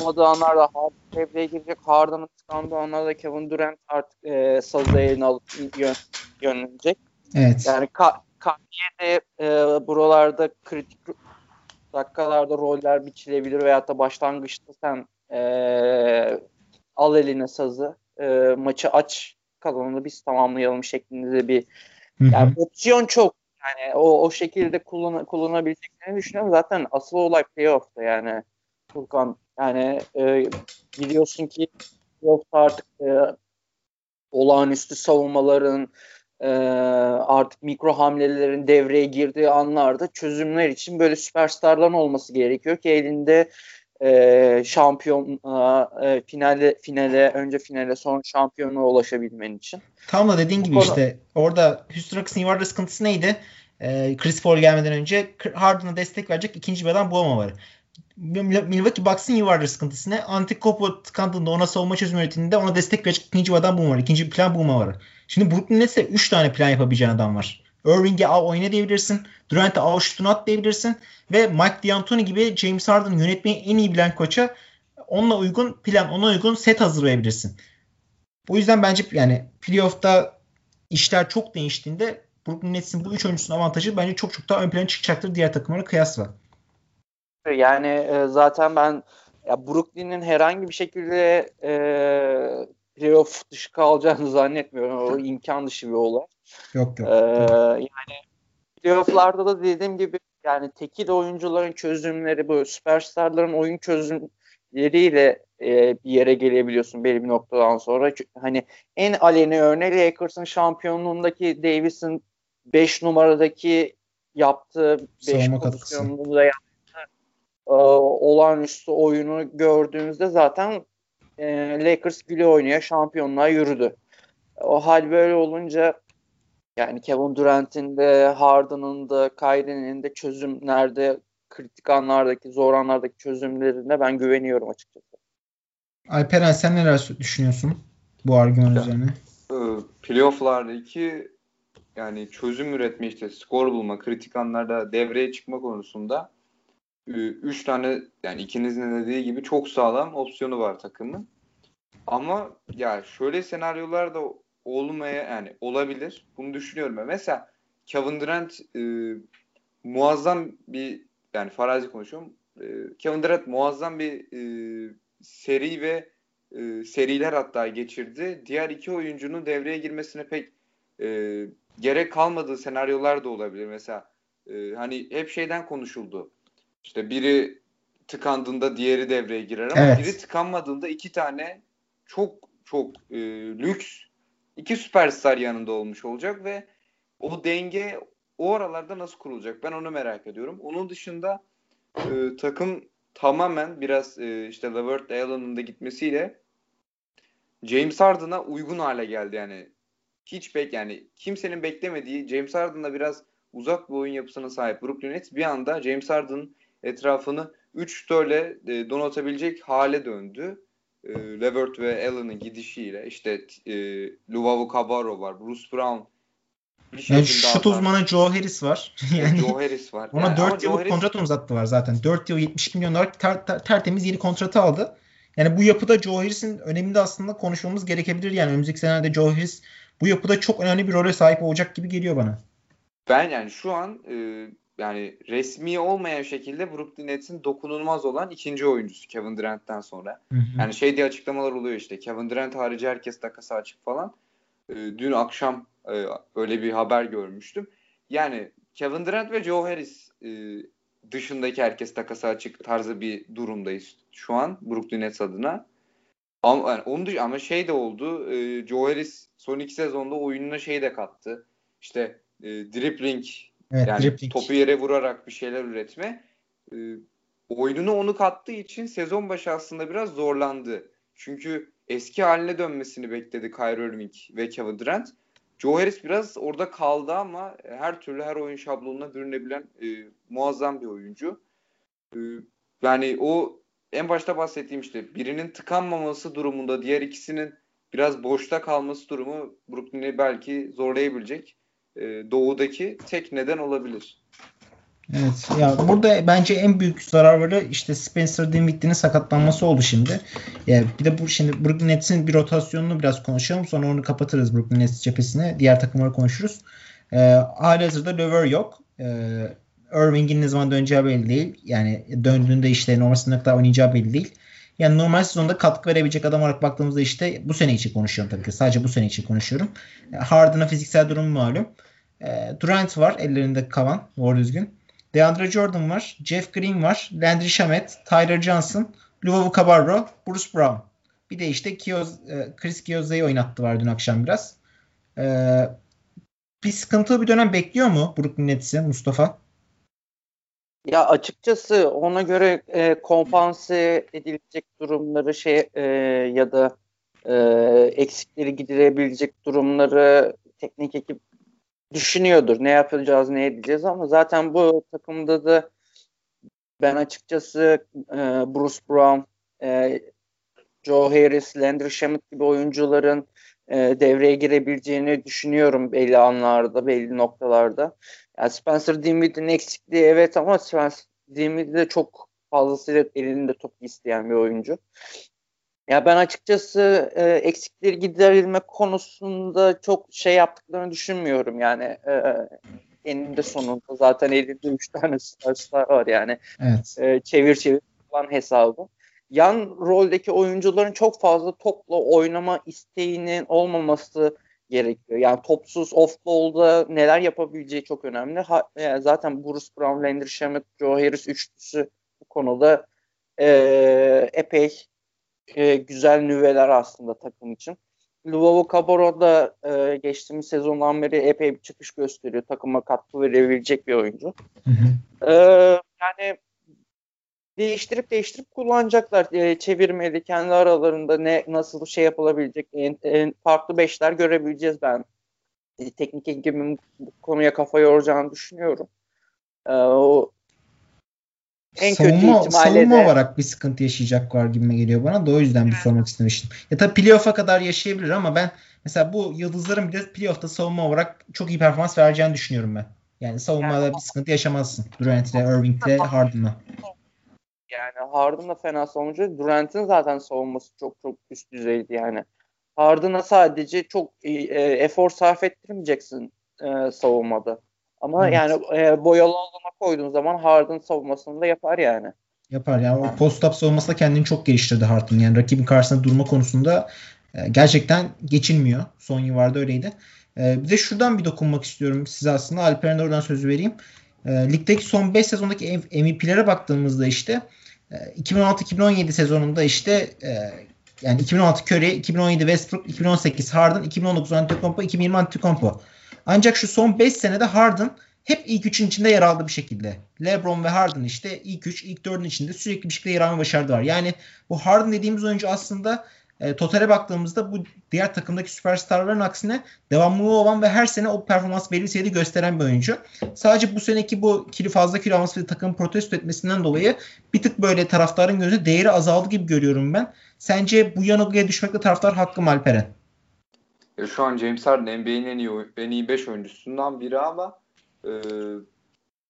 Speaker 3: olmadığı anlarda Harden devreye girecek. Harden'ın tıkandığı anlarda Kevin Durant artık e, sazı eline alıp yön, yönlenecek.
Speaker 1: Evet.
Speaker 3: Yani Ka Kanye e, buralarda kritik dakikalarda roller biçilebilir veyahut da başlangıçta sen e, al eline sazı e, maçı aç kalanını biz tamamlayalım şeklinde bir yani opsiyon çok yani o, o şekilde kullan, kullanabileceklerini düşünüyorum. Zaten asıl olay playoff'ta yani Furkan yani e, biliyorsun ki playoff'ta artık e, olağanüstü savunmaların e, artık mikro hamlelerin devreye girdiği anlarda çözümler için böyle süperstarların olması gerekiyor ki elinde e, şampiyon e, finale finale önce finale sonra şampiyona ulaşabilmen için.
Speaker 1: Tam da dediğin gibi konu... işte orada Houston Rockets'ın yuvarda sıkıntısı neydi? E, Chris Paul gelmeden önce Harden'a destek verecek ikinci bir adam bulamamaları. Milwaukee Bucks'ın yuvarda sıkıntısı ne? Antikopo tıkandığında ona savunma çözüm üretiminde ona destek verecek ikinci adam bulma var. İkinci plan bulma var. Şimdi Brooklyn Nets'e 3 tane plan yapabileceğin adam var. Irving'e av oyna diyebilirsin. Durant'e av şutunu at diyebilirsin. Ve Mike D'Antoni gibi James Harden'ı yönetmeyi en iyi bilen koça onunla uygun plan, ona uygun set hazırlayabilirsin. Bu yüzden bence yani playoff'ta işler çok değiştiğinde Brooklyn Nets'in bu üç oyuncusunun avantajı bence çok çok daha ön plana çıkacaktır diğer takımlara kıyasla.
Speaker 3: Yani e, zaten ben ya Brooklyn'in herhangi bir şekilde e, playoff dışı kalacağını zannetmiyorum. O imkan dışı bir olay.
Speaker 1: Yok yok.
Speaker 3: Ee, yani playoff'larda da dediğim gibi yani tekil oyuncuların çözümleri bu süperstarların oyun çözümleriyle e, bir yere gelebiliyorsun belli bir noktadan sonra. Hani en aleni örneği Lakers'ın şampiyonluğundaki Davis'in 5 numaradaki yaptığı 5 pozisyonunda yaptığı e, olağanüstü oyunu gördüğümüzde zaten e, Lakers güle oynaya şampiyonluğa yürüdü. O hal böyle olunca yani Kevin Durant'in de Harden'ın da Kyrie'nin de çözümlerde kritik anlardaki zor anlardaki çözümlerine ben güveniyorum açıkçası.
Speaker 1: Alperen sen neler düşünüyorsun bu argüman ya, üzerine?
Speaker 2: E, playoff'lardaki yani çözüm üretme işte skor bulma, kritik anlarda devreye çıkma konusunda 3 tane yani ikinizin de dediği gibi çok sağlam opsiyonu var takımın. Ama ya şöyle senaryolar da olmaya yani olabilir. Bunu düşünüyorum. Mesela Kevin Durant e, muazzam bir yani farazi konuşuyorum. E, Kevin Durant muazzam bir e, seri ve e, seriler hatta geçirdi. Diğer iki oyuncunun devreye girmesine pek e, gerek kalmadığı senaryolar da olabilir. Mesela e, hani hep şeyden konuşuldu. İşte biri tıkandığında diğeri devreye girer ama evet. biri tıkanmadığında iki tane çok çok e, lüks iki süperstar yanında olmuş olacak ve o denge o aralarda nasıl kurulacak? Ben onu merak ediyorum. Onun dışında e, takım tamamen biraz e, işte Levert Allen'ın da gitmesiyle James Harden'a uygun hale geldi yani. Hiç bek yani kimsenin beklemediği James Harden'la biraz uzak bir oyun yapısına sahip Brooklyn Nets bir anda James Harden etrafını 3 şütörle e, donatabilecek hale döndü. E, Levert ve Allen'ın gidişiyle işte e, Luvavo Cabarro var, Bruce Brown
Speaker 1: bir şey yani şut uzmanı Joe Harris var.
Speaker 2: yani Joe Harris var.
Speaker 1: Ona yani 4 yıllık Harris... kontrat uzattılar zaten. 4 yıl 72 milyon dolar ter, ter, tertemiz yeni kontratı aldı. Yani bu yapıda Joe Harris'in öneminde aslında konuşmamız gerekebilir. Yani önümüzdeki senelerde Joe Harris bu yapıda çok önemli bir role sahip olacak gibi geliyor bana.
Speaker 2: Ben yani şu an e, yani resmi olmayan şekilde Brooklyn Nets'in dokunulmaz olan ikinci oyuncusu Kevin Durant'ten sonra. Hı hı. Yani şey diye açıklamalar oluyor işte Kevin Durant harici herkes takası açık falan. E, dün akşam e, öyle bir haber görmüştüm. Yani Kevin Durant ve Joe Harris e, dışındaki herkes takası açık tarzı bir durumdayız şu an Brooklyn Nets adına. Ama yani onu dış ama şey de oldu. E, Joe Harris son iki sezonda oyununa şey de kattı. İşte e, dribbling evet, yani dribbling. topu yere vurarak bir şeyler üretme. E, oyununu onu kattığı için sezon başı aslında biraz zorlandı. Çünkü eski haline dönmesini bekledi Kyrie Irving ve Kevin Durant. Joe Harris biraz orada kaldı ama her türlü her oyun şablonuna bürünebilen e, muazzam bir oyuncu. E, yani o en başta bahsettiğim işte birinin tıkanmaması durumunda diğer ikisinin biraz boşta kalması durumu Brooklyn'i belki zorlayabilecek e, doğudaki tek neden olabilir.
Speaker 1: Evet ya burada bence en büyük zararları işte Spencer Dinwiddie'nin sakatlanması oldu şimdi. Yani bir de bu şimdi Brooklyn Nets'in bir rotasyonunu biraz konuşalım. Sonra onu kapatırız Brooklyn Nets cephesine. Diğer takımları konuşuruz. Ee, hazırda Löver yok. Ee, Irving'in ne zaman döneceği belli değil. Yani döndüğünde işte normal kadar oynayacağı belli değil. Yani normal sezonda katkı verebilecek adam olarak baktığımızda işte bu sene için konuşuyorum tabii ki. Sadece bu sene için konuşuyorum. Harden'a fiziksel durumu malum. E, Durant var ellerinde kavan doğru düzgün. DeAndre Jordan var. Jeff Green var. Landry Shamet, Tyler Johnson, Luvavu Cabarro, Bruce Brown. Bir de işte Kioz, e, Chris Kioza'yı var dün akşam biraz. Ee, bir sıkıntılı bir dönem bekliyor mu Brooklyn Nets'i Mustafa?
Speaker 3: Ya açıkçası ona göre e, kompanse edilecek durumları şey e, ya da e, eksikleri giderebilecek durumları teknik ekip düşünüyordur. Ne yapacağız, ne edeceğiz ama zaten bu takımda da ben açıkçası e, Bruce Brown, e, Joe Harris, Landry Shamet gibi oyuncuların e, devreye girebileceğini düşünüyorum belli anlarda, belli noktalarda. Yani Spencer Dinwiddie'nin eksikliği evet ama Spencer Dinwiddie de çok fazlasıyla elinde top isteyen bir oyuncu. Ya ben açıkçası e, eksikleri giderilme konusunda çok şey yaptıklarını düşünmüyorum. Yani e, eninde sonunda zaten elinde 3 tane süperstar var yani. Evet. E, çevir çevir falan hesabı. Yan roldeki oyuncuların çok fazla topla oynama isteğinin olmaması gerekiyor. Yani topsuz off-ball'da neler yapabileceği çok önemli. Ha, yani zaten Bruce Brown, Landry Shamet, Joe Harris üçlüsü bu konuda e, epey e, güzel nüveler aslında takım için. Luvavo Cabarro da e, geçtiğimiz sezondan beri epey bir çıkış gösteriyor. Takıma katkı verebilecek bir oyuncu. Hı hı. E, yani değiştirip değiştirip kullanacaklar. E, çevirmeli kendi aralarında ne nasıl şey yapılabilecek en, en farklı beşler görebileceğiz ben. E, teknik ekibin bu konuya kafa yoracağını düşünüyorum. E, o
Speaker 1: en savunma, kötü ihtimalle savunma de... olarak bir sıkıntı yaşayacaklar gibi geliyor bana da o yüzden bir sormak istemiştim. Ya tabii playoff'a kadar yaşayabilir ama ben mesela bu yıldızların bir de playoff'ta savunma olarak çok iyi performans vereceğini düşünüyorum ben. Yani savunmada yani, bir sıkıntı yaşamazsın. Durant'le, Irving'le, Harden'la.
Speaker 3: Yani Harden da fena savunmacı. Durant'in zaten savunması çok çok üst düzeydi yani. Harden'a sadece çok e, efor sarf ettirmeyeceksin e, savunmada. Ama evet. yani e, boyalı alana koyduğun zaman Harden savunmasını da yapar yani.
Speaker 1: Yapar yani o post-up savunmasında kendini çok geliştirdi Harden. Yani rakibin karşısında durma konusunda e, gerçekten geçilmiyor. Son yıllarda öyleydi. E, bir de şuradan bir dokunmak istiyorum size aslında. Alperen'e oradan sözü vereyim. E, ligdeki son 5 sezondaki MVP'lere baktığımızda işte 2016-2017 sezonunda işte yani 2016 Curry, 2017 Westbrook, 2018 Harden, 2019 Antetokounmpo, 2020 Antetokounmpo. Ancak şu son 5 senede Harden hep ilk üçün içinde yer aldı bir şekilde. LeBron ve Harden işte ilk üç, ilk dördün içinde sürekli bir şekilde yer alma başardılar. Yani bu Harden dediğimiz oyuncu aslında e, totale baktığımızda bu diğer takımdaki süperstarların aksine devamlılığı olan ve her sene o performans belli seviyede gösteren bir oyuncu. Sadece bu seneki bu kilo fazla kilo alması ve takım protesto etmesinden dolayı bir tık böyle taraftarın gözünde değeri azaldı gibi görüyorum ben. Sence bu yanılgıya düşmekte taraftar hakkı mı Alperen?
Speaker 2: E, şu an James Harden NBA'nin en iyi, en iyi 5 oyuncusundan biri ama e,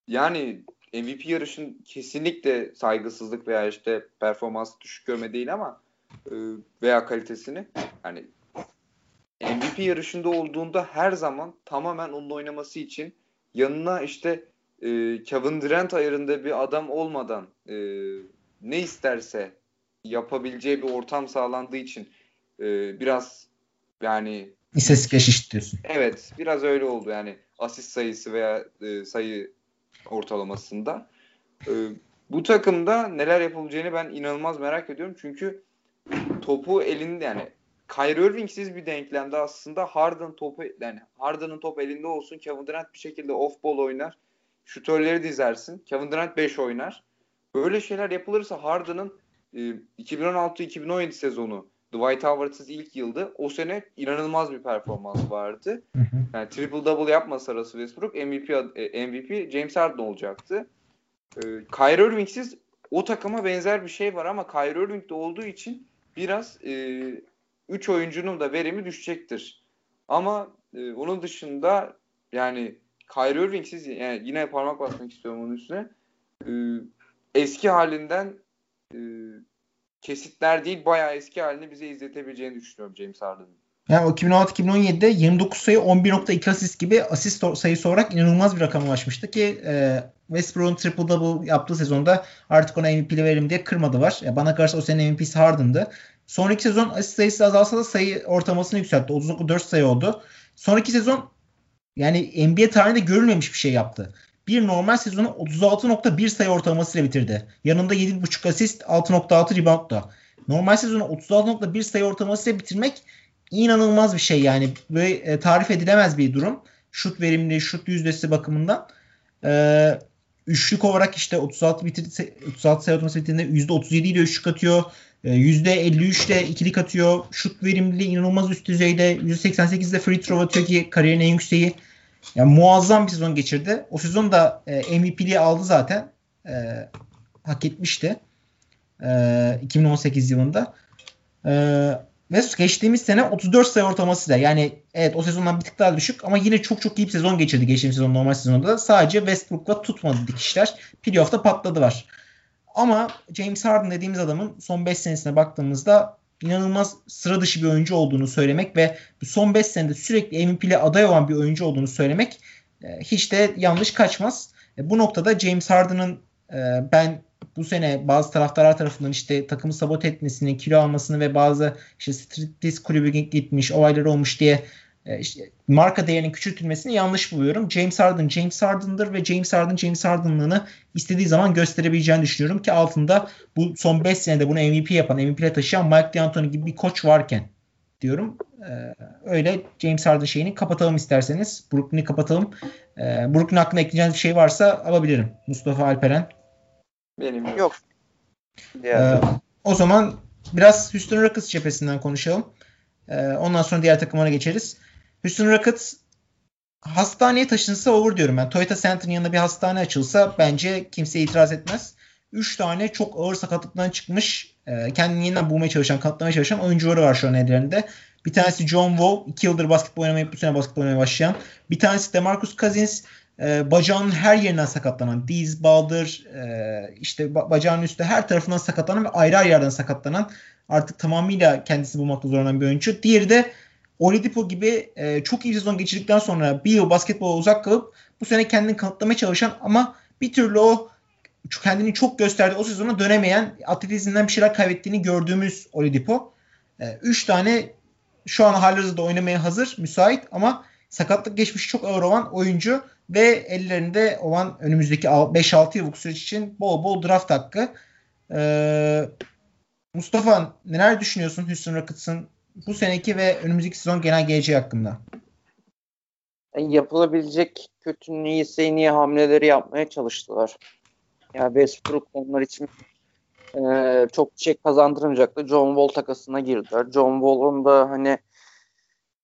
Speaker 2: yani MVP yarışın kesinlikle saygısızlık veya işte performans düşük görme değil ama e, veya kalitesini yani MVP yarışında olduğunda her zaman tamamen onun oynaması için yanına işte e, Kevin Durant ayarında bir adam olmadan e, ne isterse yapabileceği bir ortam sağlandığı için e, biraz yani
Speaker 1: İstatistik diyorsun.
Speaker 2: Evet biraz öyle oldu yani asist sayısı veya e, sayı ortalamasında. E, bu takımda neler yapılacağını ben inanılmaz merak ediyorum çünkü topu elinde yani Kyrie Irving'siz bir denklemde aslında Harden topu yani Harden'ın top elinde olsun Kevin Durant bir şekilde off ball oynar. Şutörleri dizersin. Kevin Durant 5 oynar. Böyle şeyler yapılırsa Harden'ın e, 2016-2017 sezonu Dwight Howard'sız ilk yıldı. O sene inanılmaz bir performans vardı. Yani triple double yapmasa Russell Westbrook MVP e, MVP James Harden olacaktı. E, Kyrie Irving'siz o takıma benzer bir şey var ama Kyrie Irving'de olduğu için biraz 3 e, oyuncunun da verimi düşecektir. Ama e, onun dışında yani Kyrie Irving'siz yani yine parmak basmak istiyorum onun üstüne. E, eski halinden e, kesitler değil bayağı eski halini bize izletebileceğini düşünüyorum James Harden'ın.
Speaker 1: Yani o 2016-2017'de 29 sayı 11.2 asist gibi asist sayısı olarak inanılmaz bir rakam ulaşmıştı ki e, Westbrook'un triple double yaptığı sezonda artık ona MVP'li verim diye kırmadı var. Ya bana karşı o senin MVP'si Harden'dı. Sonraki sezon asist sayısı azalsa da sayı ortalamasını yükseltti. 39 sayı oldu. Sonraki sezon yani NBA tarihinde görülmemiş bir şey yaptı. Bir normal sezonu 36.1 sayı ortalamasıyla bitirdi. Yanında 7.5 asist 6.6 rebound da. Normal sezonu 36.1 sayı ortalamasıyla bitirmek inanılmaz bir şey yani. Böyle e, tarif edilemez bir durum. Şut verimli, şut yüzdesi bakımından. E, üçlük olarak işte 36 bitir 36 sayı ortalaması bitirdiğinde %37 ile üçlük atıyor. E, %53 ile ikilik atıyor. Şut verimliliği inanılmaz üst düzeyde. %88 de free throw atıyor ki kariyerin en yükseği. Yani muazzam bir sezon geçirdi. O sezon da e, MVP'liği aldı zaten. E, hak etmişti. E, 2018 yılında. E, ve geçtiğimiz sene 34 sayı ortalamasıyla yani evet o sezondan bir tık daha düşük ama yine çok çok iyi bir sezon geçirdi geçtiğimiz sezon normal sezonda da. Sadece Westbrook'la tutmadı dikişler. Playoff'ta patladı var. Ama James Harden dediğimiz adamın son 5 senesine baktığımızda inanılmaz sıra dışı bir oyuncu olduğunu söylemek ve son 5 senede sürekli MVP'li aday olan bir oyuncu olduğunu söylemek e, hiç de yanlış kaçmaz. E, bu noktada James Harden'ın e, ben bu sene bazı taraftarlar tarafından işte takımı sabote etmesini, kilo almasını ve bazı işte striptease kulübü gitmiş, olaylar olmuş diye işte marka değerinin küçültülmesini yanlış buluyorum. James Harden James Harden'dır ve James Harden James Harden'lığını istediği zaman gösterebileceğini düşünüyorum ki altında bu son 5 senede bunu MVP yapan, MVP'ye taşıyan Mike D'Antoni gibi bir koç varken diyorum. Ee, öyle James Harden şeyini kapatalım isterseniz. Brooklyn'i kapatalım. Ee, Brooklyn hakkında ekleyeceğiniz bir şey varsa alabilirim. Mustafa Alperen.
Speaker 2: Benim yok.
Speaker 3: yok.
Speaker 1: Ee, o zaman biraz Houston Rockets cephesinden konuşalım. Ee, ondan sonra diğer takımlara geçeriz. Houston Rockets hastaneye taşınsa olur diyorum ben. Toyota Center'ın yanında bir hastane açılsa bence kimse itiraz etmez. 3 tane çok ağır sakatlıktan çıkmış, e, kendini yeniden bulmaya çalışan, katlamaya çalışan oyuncuları var şu an ellerinde. Bir tanesi John Wall, 2 yıldır basketbol oynamayıp bu sene basketbol oynamaya başlayan. Bir tanesi DeMarcus Cousins, e, bacağının her yerinden sakatlanan, diz, baldır, e, işte bacağının üstü her tarafından sakatlanan ve ayrı ayrı yerden sakatlanan artık tamamıyla kendisi bulmakta zorlanan bir oyuncu. Diğeri de Oladipo gibi e, çok iyi sezon geçirdikten sonra bir yıl basketbola uzak kalıp bu sene kendini kanıtlamaya çalışan ama bir türlü o kendini çok gösterdi. O sezona dönemeyen atletizmden bir şeyler kaybettiğini gördüğümüz Oladipo. E, üç tane şu an halihazırda oynamaya hazır, müsait ama sakatlık geçmiş çok ağır olan oyuncu ve ellerinde olan önümüzdeki 5-6 yıllık süreç için bol bol draft hakkı. Ee, Mustafa neler düşünüyorsun Houston Rockets'ın bu seneki ve önümüzdeki sezon genel geleceği hakkında?
Speaker 3: yapılabilecek kötünün iyisi en iyi hamleleri yapmaya çalıştılar. Ya yani Westbrook onlar için e, çok şey kazandırmayacaktı. John Wall takasına girdiler. John Wall'un da hani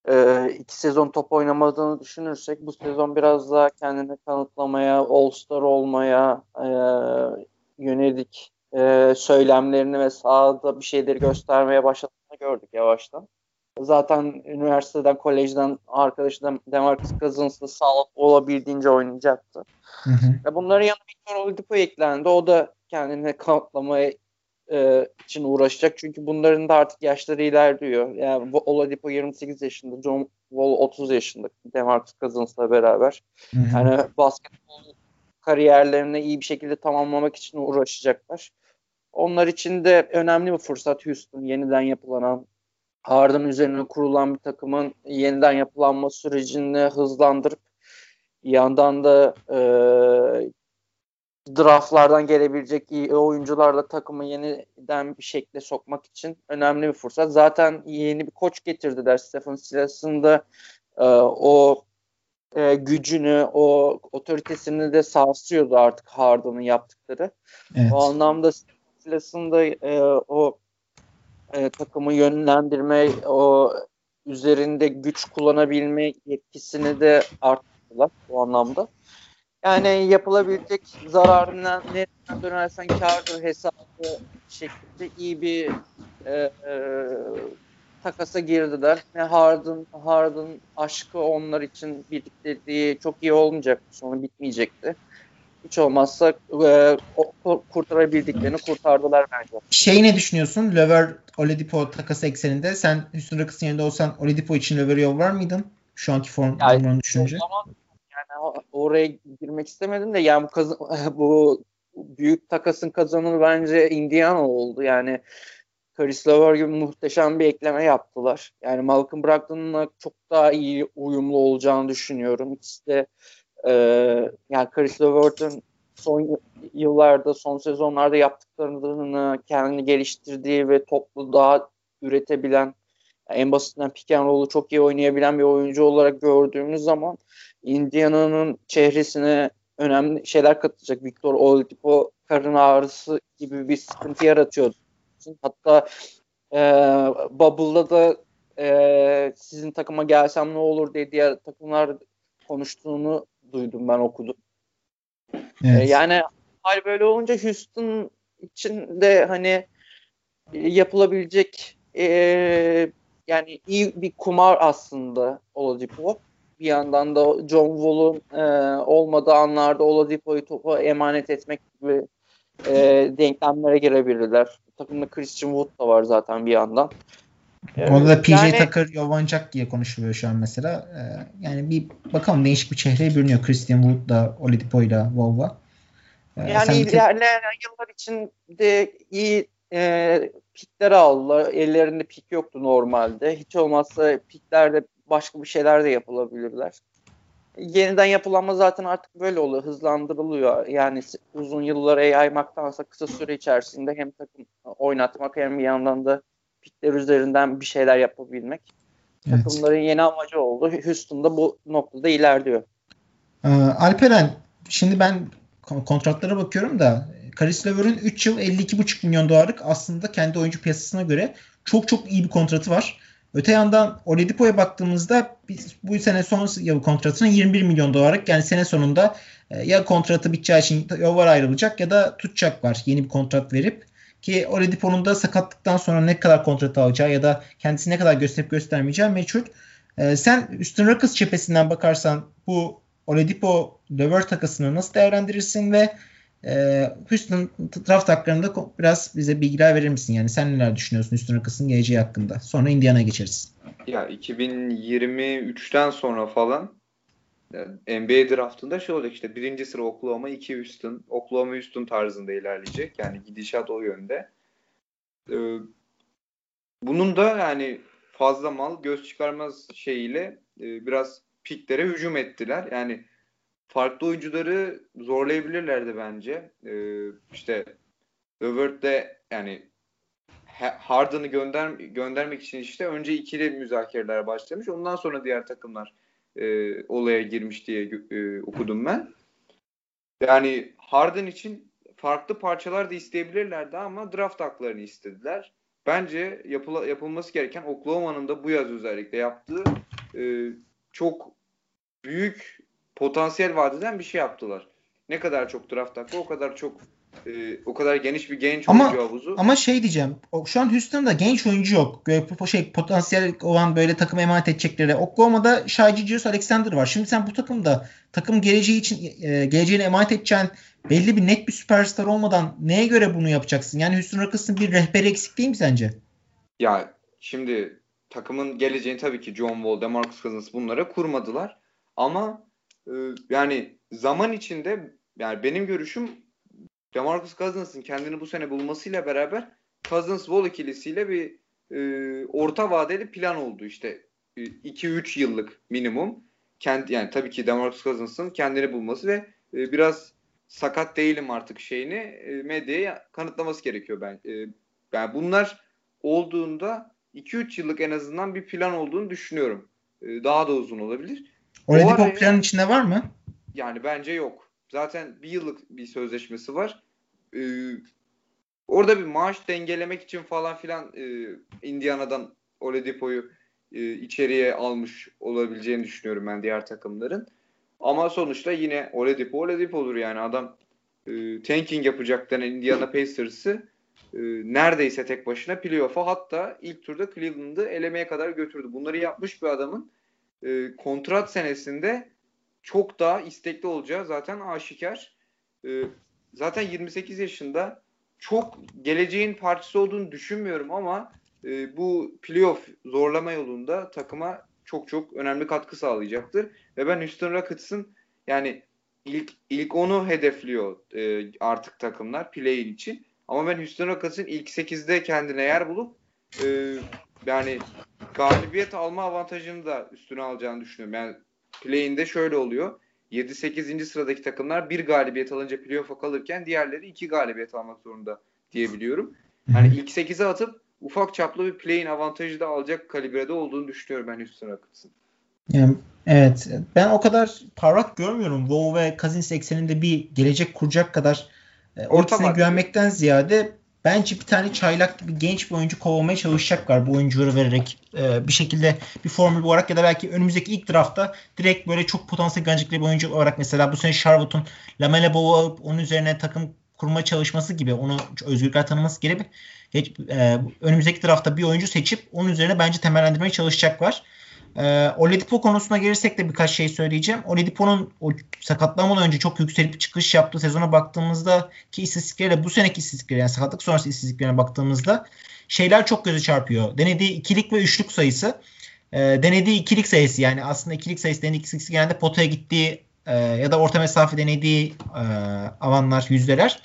Speaker 3: e, iki sezon top oynamadığını düşünürsek bu sezon biraz daha kendini kanıtlamaya, All-Star olmaya e, yönelik e, söylemlerini ve sahada bir şeyleri göstermeye başladığını gördük yavaştan. Zaten üniversiteden, kolejden arkadaşı Demarcus Cousins'la sağlıklı olabildiğince oynayacaktı. Hı hı. Bunların yanına Victor Oladipo eklendi. O da kendini kanıtlamaya e, için uğraşacak. Çünkü bunların da artık yaşları ilerliyor. Yani Oladipo 28 yaşında, John Wall 30 yaşında Demarcus Cousins'la beraber. Hı hı. Yani basketbol kariyerlerini iyi bir şekilde tamamlamak için uğraşacaklar. Onlar için de önemli bir fırsat Houston yeniden yapılanan Harden üzerine kurulan bir takımın yeniden yapılanma sürecini hızlandırıp yandan da e, draftlardan gelebilecek iyi oyuncularla takımı yeniden bir şekilde sokmak için önemli bir fırsat. Zaten yeni bir koç getirdiler. Stephen Silas'ın da e, o e, gücünü, o otoritesini de sarsıyordu artık Harden'ın yaptıkları. Evet. O anlamda Silas'ın da e, o e, takımı yönlendirme, o üzerinde güç kullanabilme yetkisini de arttırdılar bu anlamda. Yani yapılabilecek zararından nereden dönersen kardır hesabı şeklinde iyi bir e, e, takasa girdiler. Ne Harden, Harden aşkı onlar için birlikteliği çok iyi olmayacaktı. Sonra bitmeyecekti hiç olmazsa e, kurtarabildiklerini kurtardılar bence.
Speaker 1: Şey ne düşünüyorsun? Löver Oladipo takası ekseninde sen Houston Rockets'ın yerinde olsan Oladipo için Löver'ı yollar mıydın? Şu anki form yani, düşününce. Zaman,
Speaker 3: yani oraya girmek istemedim de yani bu, kazan, bu büyük takasın kazanımı bence Indiana oldu. Yani Chris Lever gibi muhteşem bir ekleme yaptılar. Yani Malcolm Brogdon'la çok daha iyi uyumlu olacağını düşünüyorum. İkisi de ee, yani Chris Levert'ın son yıllarda, son sezonlarda yaptıklarını kendini geliştirdiği ve toplu daha üretebilen, en basitinden pick and roll'u çok iyi oynayabilen bir oyuncu olarak gördüğümüz zaman Indiana'nın çehresine önemli şeyler katacak. Victor Oladipo karın ağrısı gibi bir sıkıntı yaratıyordu. Hatta e, Bubble'da da e, sizin takıma gelsem ne olur diye diğer takımlar konuştuğunu duydum ben okudum. Evet. Ee, yani hal böyle olunca Houston için de hani e, yapılabilecek e, yani iyi bir kumar aslında Oladipo. Bir yandan da John Wall'un e, olmadığı anlarda Oladipo'yu topa emanet etmek gibi e, denklemlere girebilirler. Takımda Christian Wood da var zaten bir yandan.
Speaker 1: Orada da PJ yani, Tucker yovanacak diye konuşuluyor şu an mesela. Ee, yani bir bakalım değişik bir çehreye bürünüyor Christian Wood'la, Oladipo'yla, Vova.
Speaker 3: Ee, yani ilerleyen yıllar içinde iyi e, pikler aldılar. Ellerinde pik yoktu normalde. Hiç olmazsa piklerde başka bir şeyler de yapılabilirler. Yeniden yapılanma zaten artık böyle oluyor. Hızlandırılıyor. Yani uzun yıllara yaymaktansa kısa süre içerisinde hem takım oynatmak hem bir yandan da pikler üzerinden bir şeyler yapabilmek. Evet. Takımların yeni amacı oldu. Houston da bu noktada ilerliyor.
Speaker 1: Ee, Alperen şimdi ben kontratlara bakıyorum da Karis Lever'ın 3 yıl 52,5 milyon dolarlık aslında kendi oyuncu piyasasına göre çok çok iyi bir kontratı var. Öte yandan Oladipo'ya baktığımızda biz bu sene son yıl kontratının 21 milyon dolarlık yani sene sonunda e, ya kontratı biteceği için yollar ayrılacak ya da tutacak var yeni bir kontrat verip ki Oladipo'nun da sakatlıktan sonra ne kadar kontrat alacağı ya da kendisi ne kadar gösterip göstermeyeceği meçhul. Ee, sen Üstün Rockets cephesinden bakarsan bu Oladipo Lever takasını nasıl değerlendirirsin ve e, Houston draft haklarında biraz bize bilgiler verir misin? Yani sen neler düşünüyorsun Houston Rockets'ın geleceği hakkında? Sonra Indiana'ya geçeriz.
Speaker 2: Ya 2023'ten sonra falan NBA draftında şey olacak işte birinci sıra Oklahoma, iki Houston. Oklahoma Houston tarzında ilerleyecek. Yani gidişat o yönde. Ee, bunun da yani fazla mal göz çıkarmaz şeyiyle e, biraz piklere hücum ettiler. Yani farklı oyuncuları zorlayabilirlerdi bence. Ee, işte Levert yani Harden'ı gönder göndermek için işte önce ikili müzakereler başlamış. Ondan sonra diğer takımlar e, olaya girmiş diye e, okudum ben. Yani Harden için farklı parçalar da isteyebilirlerdi ama draft haklarını istediler. Bence yapıla, yapılması gereken Oklahoma'nın da bu yaz özellikle yaptığı e, çok büyük potansiyel vadeden bir şey yaptılar. Ne kadar çok draft hakkı o kadar çok e, o kadar geniş bir genç
Speaker 1: ama,
Speaker 2: oyuncu havuzu.
Speaker 1: Ama şey diyeceğim. Şu an Houston'da genç oyuncu yok. Şey, potansiyel olan böyle takım emanet edecekleri. Oklahoma'da Shai Gilgeous Alexander var. Şimdi sen bu takımda takım geleceği için e, geleceğini emanet edeceğin belli bir net bir süperstar olmadan neye göre bunu yapacaksın? Yani Houston Rockets'ın bir rehberi eksik değil mi sence?
Speaker 2: Ya şimdi takımın geleceğini tabii ki John Wall, DeMarcus Cousins bunlara kurmadılar. Ama e, yani zaman içinde yani benim görüşüm DeMarcus Cousins'ın kendini bu sene bulmasıyla beraber Cousins Wall ikilisiyle bir e, orta vadeli plan oldu işte 2-3 e, yıllık minimum. Kendi yani tabii ki DeMarcus Cousins'ın kendini bulması ve e, biraz sakat değilim artık şeyini e, medyaya kanıtlaması gerekiyor ben. E, yani bunlar olduğunda 2-3 yıllık en azından bir plan olduğunu düşünüyorum. E, daha da uzun olabilir.
Speaker 1: Oladipo planın içinde var mı?
Speaker 2: Yani bence yok. Zaten bir yıllık bir sözleşmesi var. Ee, orada bir maaş dengelemek için falan filan e, Indiana'dan Oladipo'yu e, içeriye almış olabileceğini düşünüyorum ben diğer takımların. Ama sonuçta yine Oladipo Oladipo'dur yani adam e, tanking yapacak denen Indiana Pacers'ı e, neredeyse tek başına playoff'a hatta ilk turda Cleveland'ı elemeye kadar götürdü. Bunları yapmış bir adamın e, kontrat senesinde çok daha istekli olacağı zaten aşikar. E, zaten 28 yaşında çok geleceğin parçası olduğunu düşünmüyorum ama e, bu playoff zorlama yolunda takıma çok çok önemli katkı sağlayacaktır. Ve ben Houston Rockets'ın yani ilk ilk onu hedefliyor e, artık takımlar play-in için. Ama ben Houston Rockets'ın ilk 8'de kendine yer bulup e, yani galibiyet alma avantajını da üstüne alacağını düşünüyorum. Yani play'inde şöyle oluyor. 7-8. sıradaki takımlar bir galibiyet alınca playoff'a kalırken diğerleri iki galibiyet almak zorunda diyebiliyorum. Yani ilk 8'e atıp ufak çaplı bir play'in avantajı da alacak kalibrede olduğunu düşünüyorum ben Houston Rockets'ın.
Speaker 1: Yani, evet. Ben o kadar parlak görmüyorum. Wow ve Cousins ekseninde bir gelecek kuracak kadar e, o ikisine güvenmekten ziyade bence bir tane çaylak gibi genç bir oyuncu kovmaya çalışacaklar bu oyuncuları vererek e, bir şekilde bir formül olarak ya da belki önümüzdeki ilk draftta direkt böyle çok potansiyel gelecekli bir oyuncu olarak mesela bu sene Charlotte'un Lamela Ball'u alıp onun üzerine takım kurma çalışması gibi onu özgürlükler tanıması gibi geç, e, önümüzdeki draftta bir oyuncu seçip onun üzerine bence temellendirmeye çalışacaklar. E, Oladipo konusuna gelirsek de birkaç şey söyleyeceğim. Oladipo'nun o sakatlanmadan önce çok yükselip çıkış yaptığı sezona baktığımızda ki istatistikleriyle bu seneki istatistikleri yani sakatlık sonrası istatistiklerine baktığımızda şeyler çok göze çarpıyor. Denediği ikilik ve üçlük sayısı e, denediği ikilik sayısı yani aslında ikilik sayısı denediği ikilik sayısı genelde potaya gittiği e, ya da orta mesafe denediği e, alanlar yüzdeler.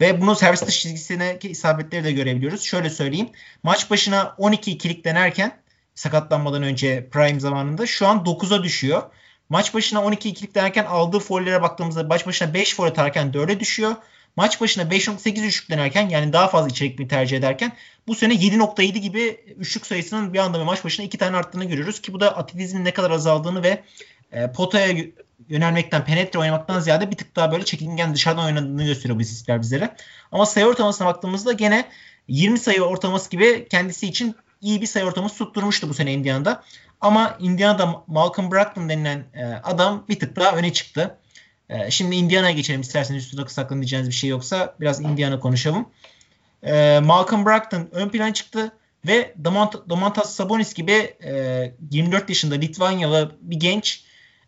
Speaker 1: Ve bunu servis dış çizgisine isabetleri de görebiliyoruz. Şöyle söyleyeyim. Maç başına 12 ikilik denerken sakatlanmadan önce prime zamanında şu an 9'a düşüyor. Maç başına 12 ikilik derken aldığı follere baktığımızda maç başına 5 foul atarken 4'e düşüyor. Maç başına 5.8 üçlük denerken yani daha fazla içerik mi tercih ederken bu sene 7.7 gibi üçlük sayısının bir anda maç başına 2 tane arttığını görüyoruz ki bu da atletizmin ne kadar azaldığını ve e, potaya yönelmekten, penetre oynamaktan ziyade bir tık daha böyle çekingen dışarıdan oynadığını gösteriyor bu istatistikler bizlere. Ama sayı ortalamasına baktığımızda gene 20 sayı ortalaması gibi kendisi için iyi bir sayı ortalaması tutturmuştu bu sene Indiana'da. Ama Indiana'da Malcolm Brogdon denilen e, adam bir tık daha öne çıktı. E, şimdi Indiana'ya geçelim isterseniz üstüne sakın diyeceğiniz bir şey yoksa biraz Indiana konuşalım. E, Malcolm Brogdon ön plan çıktı ve Domant Domantas Sabonis gibi e, 24 yaşında Litvanyalı bir genç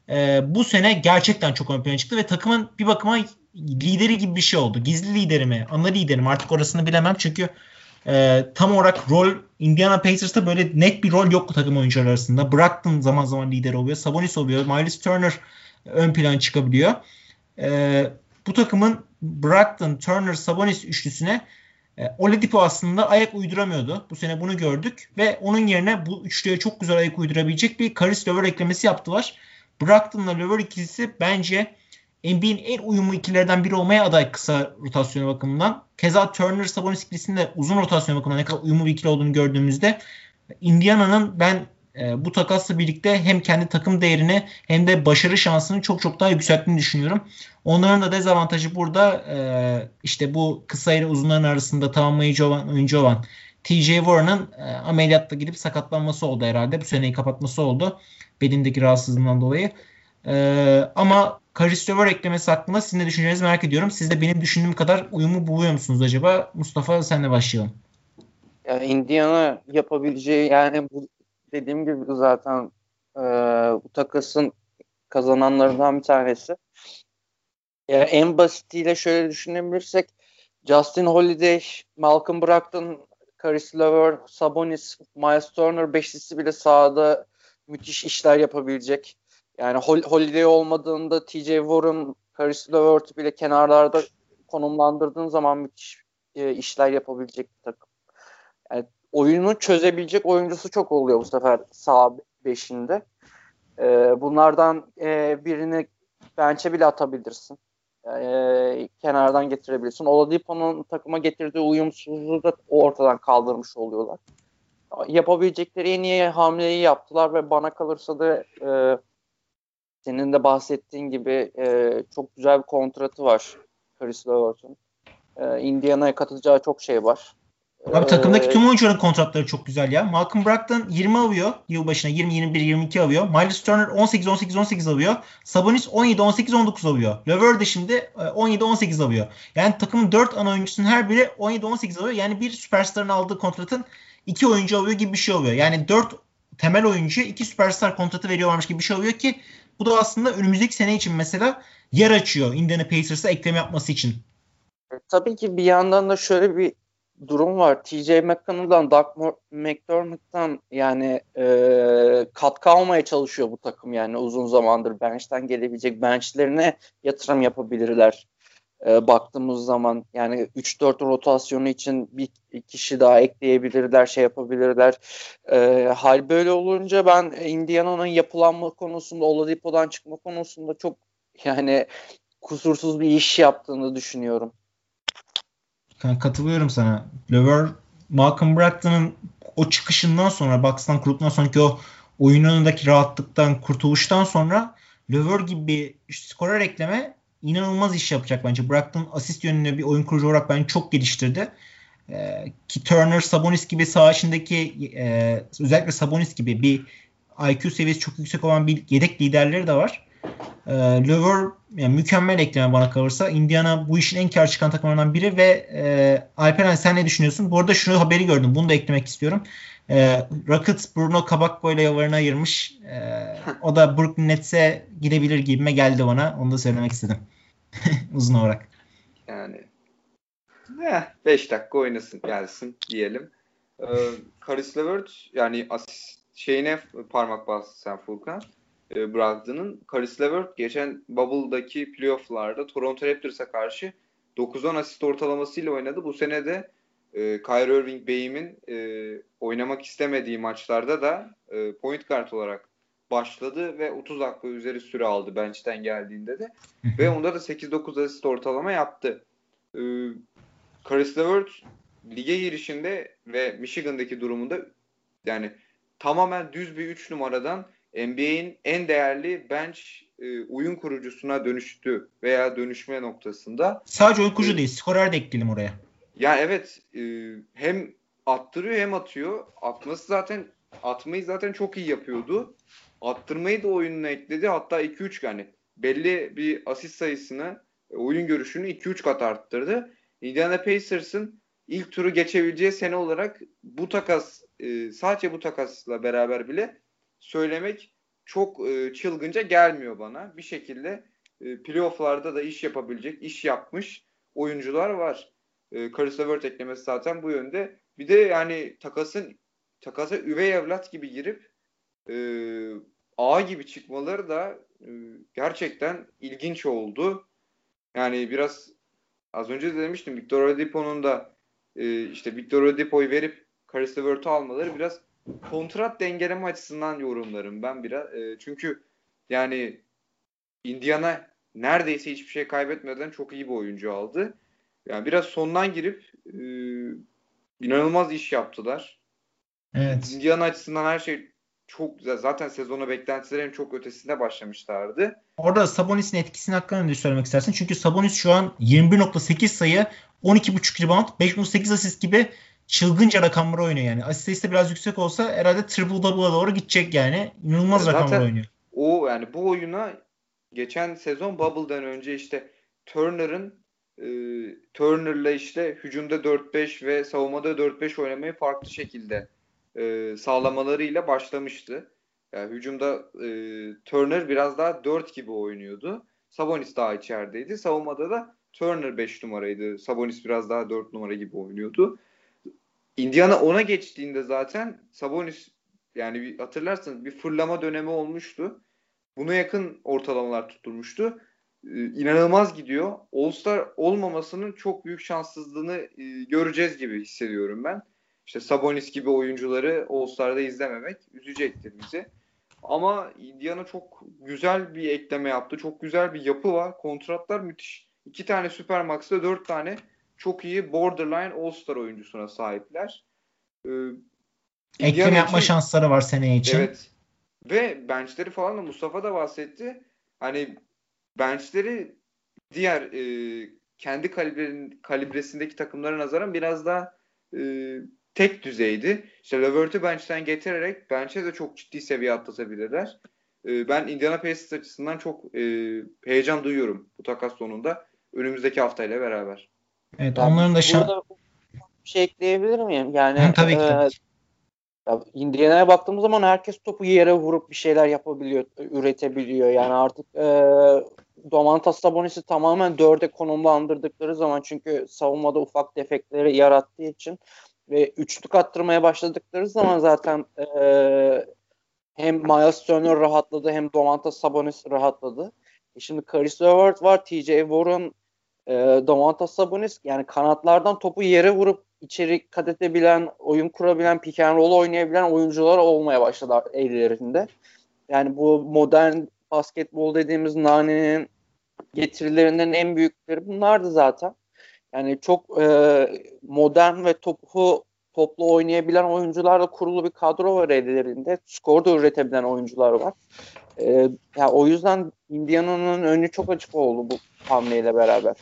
Speaker 1: e, bu sene gerçekten çok ön plana çıktı ve takımın bir bakıma lideri gibi bir şey oldu. Gizli lideri mi, ana lideri mi artık orasını bilemem çünkü e, tam olarak rol Indiana Pacers'ta böyle net bir rol yok takım oyuncuları arasında. Brogdon zaman zaman lider oluyor. Sabonis oluyor. Miles Turner ön plan çıkabiliyor. E, bu takımın Brogdon, Turner, Sabonis üçlüsüne e, Oladipo aslında ayak uyduramıyordu. Bu sene bunu gördük ve onun yerine bu üçlüye çok güzel ayak uydurabilecek bir Karis Lever eklemesi yaptılar. Brockton'la Lever ikilisi bence NBA'in en uyumlu ikilerden biri olmaya aday kısa rotasyon bakımından. Keza Turner Sabonis ikilisinin uzun rotasyon bakımından ne kadar uyumlu bir ikili olduğunu gördüğümüzde Indiana'nın ben e, bu takasla birlikte hem kendi takım değerini hem de başarı şansını çok çok daha yükselttiğini düşünüyorum. Onların da dezavantajı burada e, işte bu kısa ile uzunların arasında tamamlayıcı olan oyuncu olan TJ Warren'ın e, ameliyatla gidip sakatlanması oldu herhalde. Bu seneyi kapatması oldu. Belindeki rahatsızlığından dolayı. E, ama Karis Lever eklemesi hakkında sizin de düşüncelerinizi merak ediyorum. Siz de benim düşündüğüm kadar uyumu buluyor musunuz acaba? Mustafa senle başlayalım.
Speaker 3: Ya Indiana yapabileceği yani bu dediğim gibi zaten e, bu takasın kazananlarından bir tanesi. Yani en basitiyle şöyle düşünebilirsek Justin Holiday, Malcolm Brogdon, Caris LeVert, Sabonis, Miles Turner beşlisi bile sahada müthiş işler yapabilecek. Yani Holiday olmadığında TJ Warren, Caris LeVert bile kenarlarda konumlandırdığın zaman müthiş e, işler yapabilecek bir takım. Yani oyunu çözebilecek oyuncusu çok oluyor bu sefer sağ beşinde. E, bunlardan e, birini bench'e bile atabilirsin. E, kenardan getirebilirsin. Oladipo'nun takıma getirdiği uyumsuzluğu da ortadan kaldırmış oluyorlar. Yapabilecekleri en iyi hamleyi yaptılar ve bana kalırsa da e, senin de bahsettiğin gibi e, çok güzel bir kontratı var Chris Levert'ın. E, Indiana'ya katılacağı çok şey var.
Speaker 1: Abi takımdaki ee, tüm oyuncuların kontratları çok güzel ya. Malcolm Brogdon 20 alıyor yıl başına 20 21 22 alıyor. Miles Turner 18 18 18 alıyor. Sabonis 17 18 19 alıyor. Lever de şimdi 17 e, 18 alıyor. Yani takımın 4 ana oyuncusunun her biri 17 18 alıyor. Yani bir süperstarın aldığı kontratın 2 oyuncu alıyor gibi bir şey oluyor. Yani 4 temel oyuncu 2 süperstar kontratı veriyorlarmış gibi bir şey oluyor ki bu da aslında önümüzdeki sene için mesela yer açıyor Indiana Pacers'a ekleme yapması için.
Speaker 3: E, tabii ki bir yandan da şöyle bir durum var. TJ McConnell'dan, Doug McDermott'tan yani e, katkı almaya çalışıyor bu takım yani uzun zamandır bench'ten gelebilecek benchlerine yatırım yapabilirler. E, baktığımız zaman yani 3-4 rotasyonu için bir kişi daha ekleyebilirler, şey yapabilirler. E, hal böyle olunca ben Indiana'nın yapılanma konusunda, Oladipo'dan çıkma konusunda çok yani kusursuz bir iş yaptığını düşünüyorum
Speaker 1: katılıyorum sana. Lever Malcolm Brogdon'ın o çıkışından sonra Bucks'tan kuruluktan sonraki o oyun önündeki rahatlıktan kurtuluştan sonra Lever gibi bir skorer ekleme inanılmaz iş yapacak bence. Brogdon asist yönünde bir oyun kurucu olarak bence çok geliştirdi. Ee, ki Turner, Sabonis gibi sağ içindeki e, özellikle Sabonis gibi bir IQ seviyesi çok yüksek olan bir yedek liderleri de var. E, Lever yani mükemmel ekleme bana kalırsa. Indiana bu işin en kar çıkan takımlarından biri ve e, Alperen sen ne düşünüyorsun? Bu arada şunu haberi gördüm. Bunu da eklemek istiyorum. E, Rockets Bruno Kabakko ile yollarını ayırmış. E, o da Brooklyn Nets'e gidebilir gibime geldi bana. Onu da söylemek istedim. Uzun olarak.
Speaker 2: Yani 5 dakika oynasın gelsin diyelim. Ee, Caris LeVert yani asist şeyine parmak bastı sen Furkan e, Brogdon'ın. Caris LeVert geçen Bubble'daki playoff'larda Toronto Raptors'a karşı 9-10 asist ortalamasıyla oynadı. Bu sene de e, Kyrie Irving Bey'imin e, oynamak istemediği maçlarda da e, point guard olarak başladı ve 30 dakika üzeri süre aldı bench'ten geldiğinde de. ve onda da 8-9 asist ortalama yaptı. E, Caris LeVert lige girişinde ve Michigan'daki durumunda yani tamamen düz bir 3 numaradan NBA'in en değerli bench e, oyun kurucusuna dönüştü veya dönüşme noktasında.
Speaker 1: Sadece oyun kurucu e, değil, skorer de ekleyelim oraya.
Speaker 2: Ya evet, e, hem attırıyor hem atıyor. Atması zaten atmayı zaten çok iyi yapıyordu. Attırmayı da oyununa ekledi. Hatta 2-3 yani belli bir asist sayısını, e, oyun görüşünü 2-3 kat arttırdı. Indiana Pacers'ın ilk turu geçebileceği sene olarak bu takas e, sadece bu takasla beraber bile söylemek çok e, çılgınca gelmiyor bana. Bir şekilde e, playofflarda da iş yapabilecek, iş yapmış oyuncular var. E, Caris LeVert eklemesi zaten bu yönde. Bir de yani takasın takasa üvey evlat gibi girip e, A gibi çıkmaları da e, gerçekten ilginç oldu. Yani biraz az önce de demiştim Victor Oladipo'nun da e, işte Victor Oladipo'yu verip Caris LeVert'ü almaları biraz kontrat dengeleme açısından yorumlarım ben biraz. E, çünkü Yani Indiana neredeyse hiçbir şey kaybetmeden çok iyi bir oyuncu aldı. Yani biraz sondan girip e, inanılmaz iş yaptılar.
Speaker 1: Evet.
Speaker 2: Indiana açısından her şey çok güzel. Zaten sezona beklentilerin çok ötesinde başlamışlardı.
Speaker 1: Orada Sabonis'in etkisini hakkında ne söylemek istersin? Çünkü Sabonis şu an 21.8 sayı, 12.5 rebound, 5.8 asist gibi çılgınca rakamlar oynuyor yani. Asist sayısı biraz yüksek olsa herhalde triple double'a doğru gidecek yani. İnanılmaz
Speaker 2: Zaten
Speaker 1: rakamlar oynuyor.
Speaker 2: O yani bu oyuna geçen sezon Bubble'dan önce işte Turner'ın e, Turner'la işte hücumda 4-5 ve savunmada 4-5 oynamayı farklı şekilde e, sağlamalarıyla başlamıştı. Yani hücumda e, Turner biraz daha 4 gibi oynuyordu. Sabonis daha içerideydi. Savunmada da Turner 5 numaraydı. Sabonis biraz daha 4 numara gibi oynuyordu. Indiana ona geçtiğinde zaten Sabonis yani bir, hatırlarsanız bir fırlama dönemi olmuştu. Buna yakın ortalamalar tutturmuştu. Ee, inanılmaz gidiyor. All-Star olmamasının çok büyük şanssızlığını e, göreceğiz gibi hissediyorum ben. İşte Sabonis gibi oyuncuları All-Star'da izlememek üzecektir bizi. Ama Indiana çok güzel bir ekleme yaptı. Çok güzel bir yapı var. Kontratlar müthiş. İki tane Supermax'ta dört tane çok iyi borderline All-Star oyuncusuna sahipler. Ee,
Speaker 1: Eklem yapma için, şansları var seneye için.
Speaker 2: Evet. Ve benchleri falan da Mustafa da bahsetti. Hani benchleri diğer e, kendi kalibrenin, kalibresindeki takımlara nazaran biraz daha e, tek düzeydi. İşte Levert'ü bench'ten getirerek bench'e de çok ciddi seviye atlatabilirler. E, ben Indiana Pacers açısından çok e, heyecan duyuyorum bu takas sonunda. Önümüzdeki haftayla beraber.
Speaker 1: Evet ben onların da şan...
Speaker 3: bir şey ekleyebilir miyim? Yani
Speaker 1: Hı, tabii ki. E,
Speaker 3: ya Indiana'ya baktığımız zaman herkes topu yere vurup bir şeyler yapabiliyor, üretebiliyor. Yani artık e, Domantas Sabonis'i tamamen dörde konumlandırdıkları zaman çünkü savunmada ufak defekleri yarattığı için ve üçlük attırmaya başladıkları zaman zaten e, hem Miles Turner rahatladı hem Domantas Sabonis rahatladı. E şimdi Caris LeVert var, TJ Warren, e, Domantas Sabonis yani kanatlardan topu yere vurup içeri kat edebilen, oyun kurabilen, pick and roll oynayabilen oyuncular olmaya başladı ellerinde. Yani bu modern basketbol dediğimiz nanenin getirilerinden en büyükleri bunlardı zaten. Yani çok e, modern ve topu toplu oynayabilen oyuncularla kurulu bir kadro var ellerinde. Skor da üretebilen oyuncular var. E, yani o yüzden Indiana'nın önü çok açık oldu bu hamleyle beraber.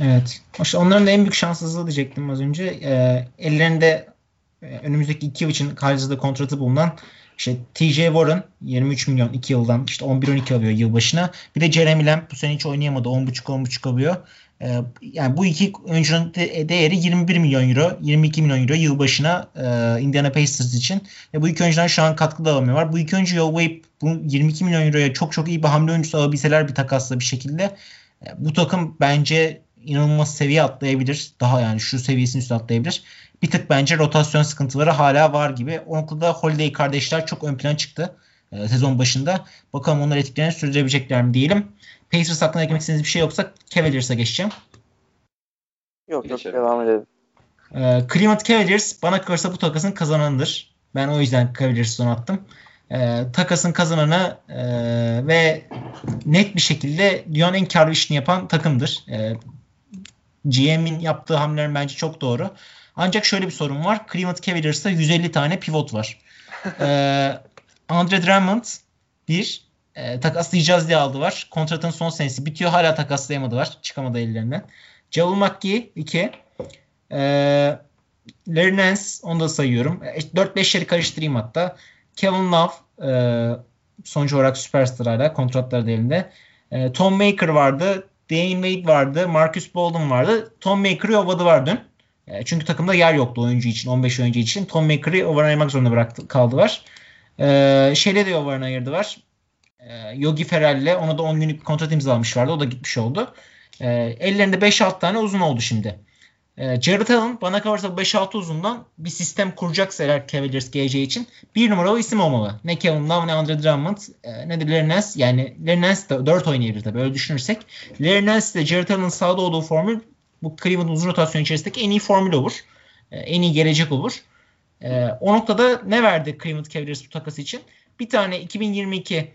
Speaker 1: Evet. İşte onların da en büyük şanssızlığı diyecektim az önce. E, ellerinde e, önümüzdeki iki yıl için karşısında kontratı bulunan işte TJ Warren 23 milyon 2 yıldan işte 11-12 alıyor yılbaşına. Bir de Jeremy Lamb bu sene hiç oynayamadı. 10.5-10.5 alıyor. Ee, yani bu iki oyuncunun de, değeri 21 milyon euro, 22 milyon euro yılbaşına e, Indiana Pacers için. Ve bu iki oyuncudan şu an katkı da alamıyorlar. Bu iki oyuncu yollayıp bu 22 milyon euroya çok çok iyi bir hamle oyuncusu alabilseler bir takasla bir şekilde e, bu takım bence inanılmaz seviye atlayabilir. Daha yani şu seviyesini üstüne atlayabilir. Bir tık bence rotasyon sıkıntıları hala var gibi. O noktada Holiday kardeşler çok ön plan çıktı e, sezon başında. Bakalım onlar etkilerini sürdürebilecekler mi diyelim. Pacers hakkında eklemek istediğiniz bir şey yoksa Cavaliers'a geçeceğim.
Speaker 3: Yok yok devam edelim.
Speaker 1: E, Cleveland Cavaliers bana kalırsa bu takasın kazananıdır. Ben o yüzden Cavaliers'ı attım. E, takasın kazananı e, ve net bir şekilde dünyanın en karlı işini yapan takımdır. E, GM'in yaptığı hamleler bence çok doğru. Ancak şöyle bir sorun var. Cleveland Cavaliers'ta 150 tane pivot var. ee, Andre Drummond bir e, takaslayacağız diye aldı var. Kontratın son senesi bitiyor. Hala takaslayamadı var. Çıkamadı ellerinden. Javel McGee 2. E, Larry Nance onu da sayıyorum. E, 4-5'leri karıştırayım hatta. Kevin Love e, sonuç olarak süperstar hala. Kontratları da elinde. E, Tom Maker vardı. Dwayne Wade vardı. Marcus Bolden vardı. Tom Maker'ı yolladı var dün. E, çünkü takımda yer yoktu oyuncu için. 15 oyuncu için. Tom Maker'ı overaymak zorunda bıraktı, kaldı var. E, şeyle de over'ına ayırdı var. E, Yogi Ferrell'le ona da 10 günlük kontrat imzalamışlardı. O da gitmiş oldu. E, ellerinde 5-6 tane uzun oldu şimdi. E, Jared Allen bana kalırsa 5-6 uzundan bir sistem kuracaksa eğer Cavaliers geleceği için bir numaralı isim olmalı. Ne Kevin Love ne Andre Drummond e, ne de Larry Nance. Yani Larry Nance de 4 oynayabilir tabii öyle düşünürsek. Larry Nance ile Jared Allen'ın sağda olduğu formül bu Cleveland uzun rotasyon içerisindeki en iyi formül olur. E, en iyi gelecek olur. E, o noktada ne verdi Cleveland Cavaliers bu takası için? Bir tane 2022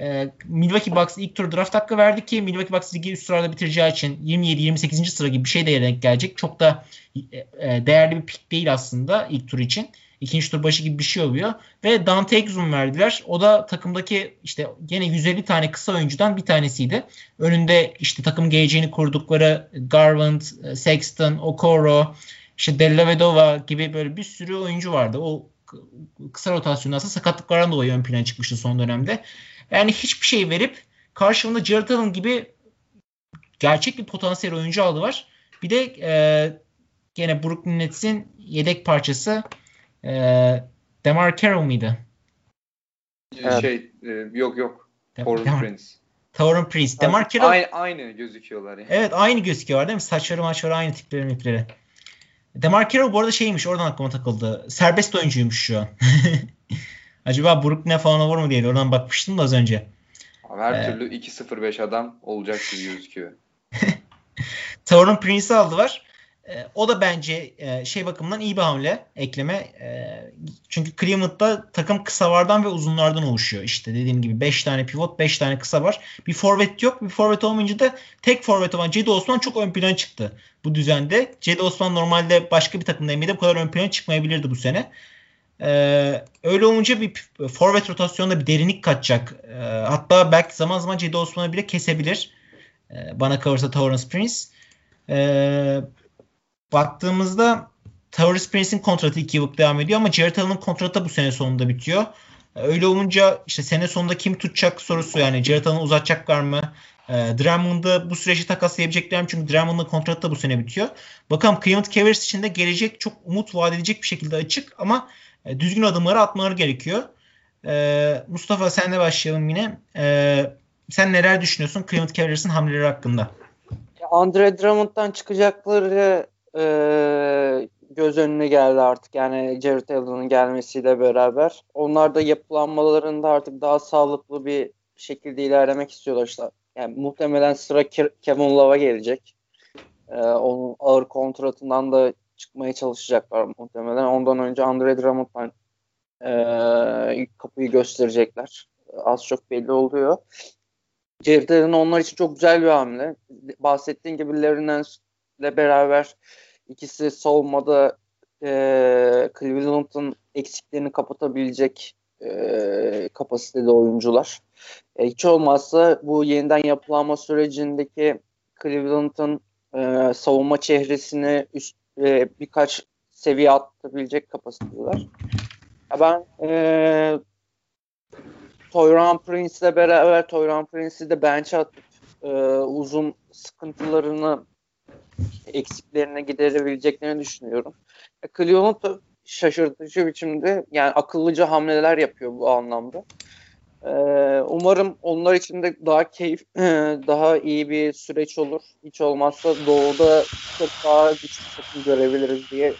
Speaker 1: e, Milwaukee Bucks ilk tur draft hakkı verdi ki Milwaukee Bucks ligi üst sırada bitireceği için 27-28. sıra gibi bir şey de gelecek. Çok da e, değerli bir pick değil aslında ilk tur için. İkinci tur başı gibi bir şey oluyor. Ve Dante Exum verdiler. O da takımdaki işte yine 150 tane kısa oyuncudan bir tanesiydi. Önünde işte takım geleceğini kurdukları Garland, Sexton, Okoro, işte Della gibi böyle bir sürü oyuncu vardı. O kısa rotasyonda aslında sakatlıklardan dolayı ön plana çıkmıştı son dönemde. Yani hiçbir şey verip karşılığında Jared Allen gibi gerçek bir potansiyel oyuncu aldı var. Bir de e, gene Brooklyn Nets'in yedek parçası e, Demar Carroll mıydı?
Speaker 2: Evet. Şey e, yok yok. Tauren Prince.
Speaker 1: Tauren Prince. Demar Carroll.
Speaker 2: Aynı, aynı gözüküyorlar yani.
Speaker 1: Evet aynı gözüküyorlar değil mi? Saçları maçları aynı tipleri mipleri. Demar Carroll bu arada şeymiş oradan aklıma takıldı. Serbest oyuncuymuş şu an. Acaba Brooklyn'e falan olur mu diye oradan bakmıştım da az önce.
Speaker 2: Her ee, türlü 2-0-5 adam olacak gibi gözüküyor.
Speaker 1: Tauron Prince'i aldılar. E, o da bence e, şey bakımından iyi bir hamle ekleme. E, çünkü Cleveland'da takım kısalardan ve uzunlardan oluşuyor. İşte dediğim gibi 5 tane pivot, 5 tane kısa var. Bir forvet yok. Bir forvet olmayınca da tek forvet olan Cedi Osman çok ön plana çıktı bu düzende. Cedi Osman normalde başka bir takımda NBA'de bu kadar ön plana çıkmayabilirdi bu sene. Ee, öyle olunca bir forvet rotasyonda bir derinlik katacak. Ee, hatta belki zaman zaman Cedi Osman'ı bile kesebilir. Ee, bana kalırsa Torrance Prince. Ee, baktığımızda Tavares Prince'in kontratı 2 yıllık devam ediyor ama Jared Allen'ın kontratı bu sene sonunda bitiyor. Öyle olunca işte sene sonunda kim tutacak sorusu yani Jared Allen'ı uzatacaklar mı? E, Drummond'ı bu süreçte takaslayabilecekler mi? Çünkü Drummond'ın kontratı da bu sene bitiyor. Bakalım Cleveland Cavaliers için de gelecek çok umut vaat edecek bir şekilde açık ama e, düzgün adımları atmaları gerekiyor. E, Mustafa senle başlayalım yine. E, sen neler düşünüyorsun Cleveland Cavaliers'ın hamleleri hakkında?
Speaker 3: Andre Drummond'dan çıkacakları e, göz önüne geldi artık. Yani Jared Allen'ın gelmesiyle beraber. Onlar da yapılanmalarında artık daha sağlıklı bir şekilde ilerlemek istiyorlar. İşte yani muhtemelen sıra Kevin Love'a gelecek. Ee, onun ağır kontratından da çıkmaya çalışacaklar muhtemelen. Ondan önce Andre Drummond'dan e, kapıyı gösterecekler. Az çok belli oluyor. Jared Allen onlar için çok güzel bir hamle. Bahsettiğin gibi Larry Nance'le beraber ikisi savunmada e, Cleveland'ın eksiklerini kapatabilecek e, kapasiteli oyuncular. E, hiç olmazsa bu yeniden yapılanma sürecindeki Cleveland'ın e, savunma çehresini üst, e, birkaç seviye atlatabilecek kapasiteler. Ben e, Toyran Prince'le beraber Toyran Prince'i de bench'e atıp e, uzun sıkıntılarını eksiklerine giderebileceklerini düşünüyorum. E, Cleveland şaşırtıcı biçimde yani akıllıca hamleler yapıyor bu anlamda. Ee, umarım onlar için de daha keyif, daha iyi bir süreç olur. Hiç olmazsa doğuda çok daha güçlü takım görebiliriz diye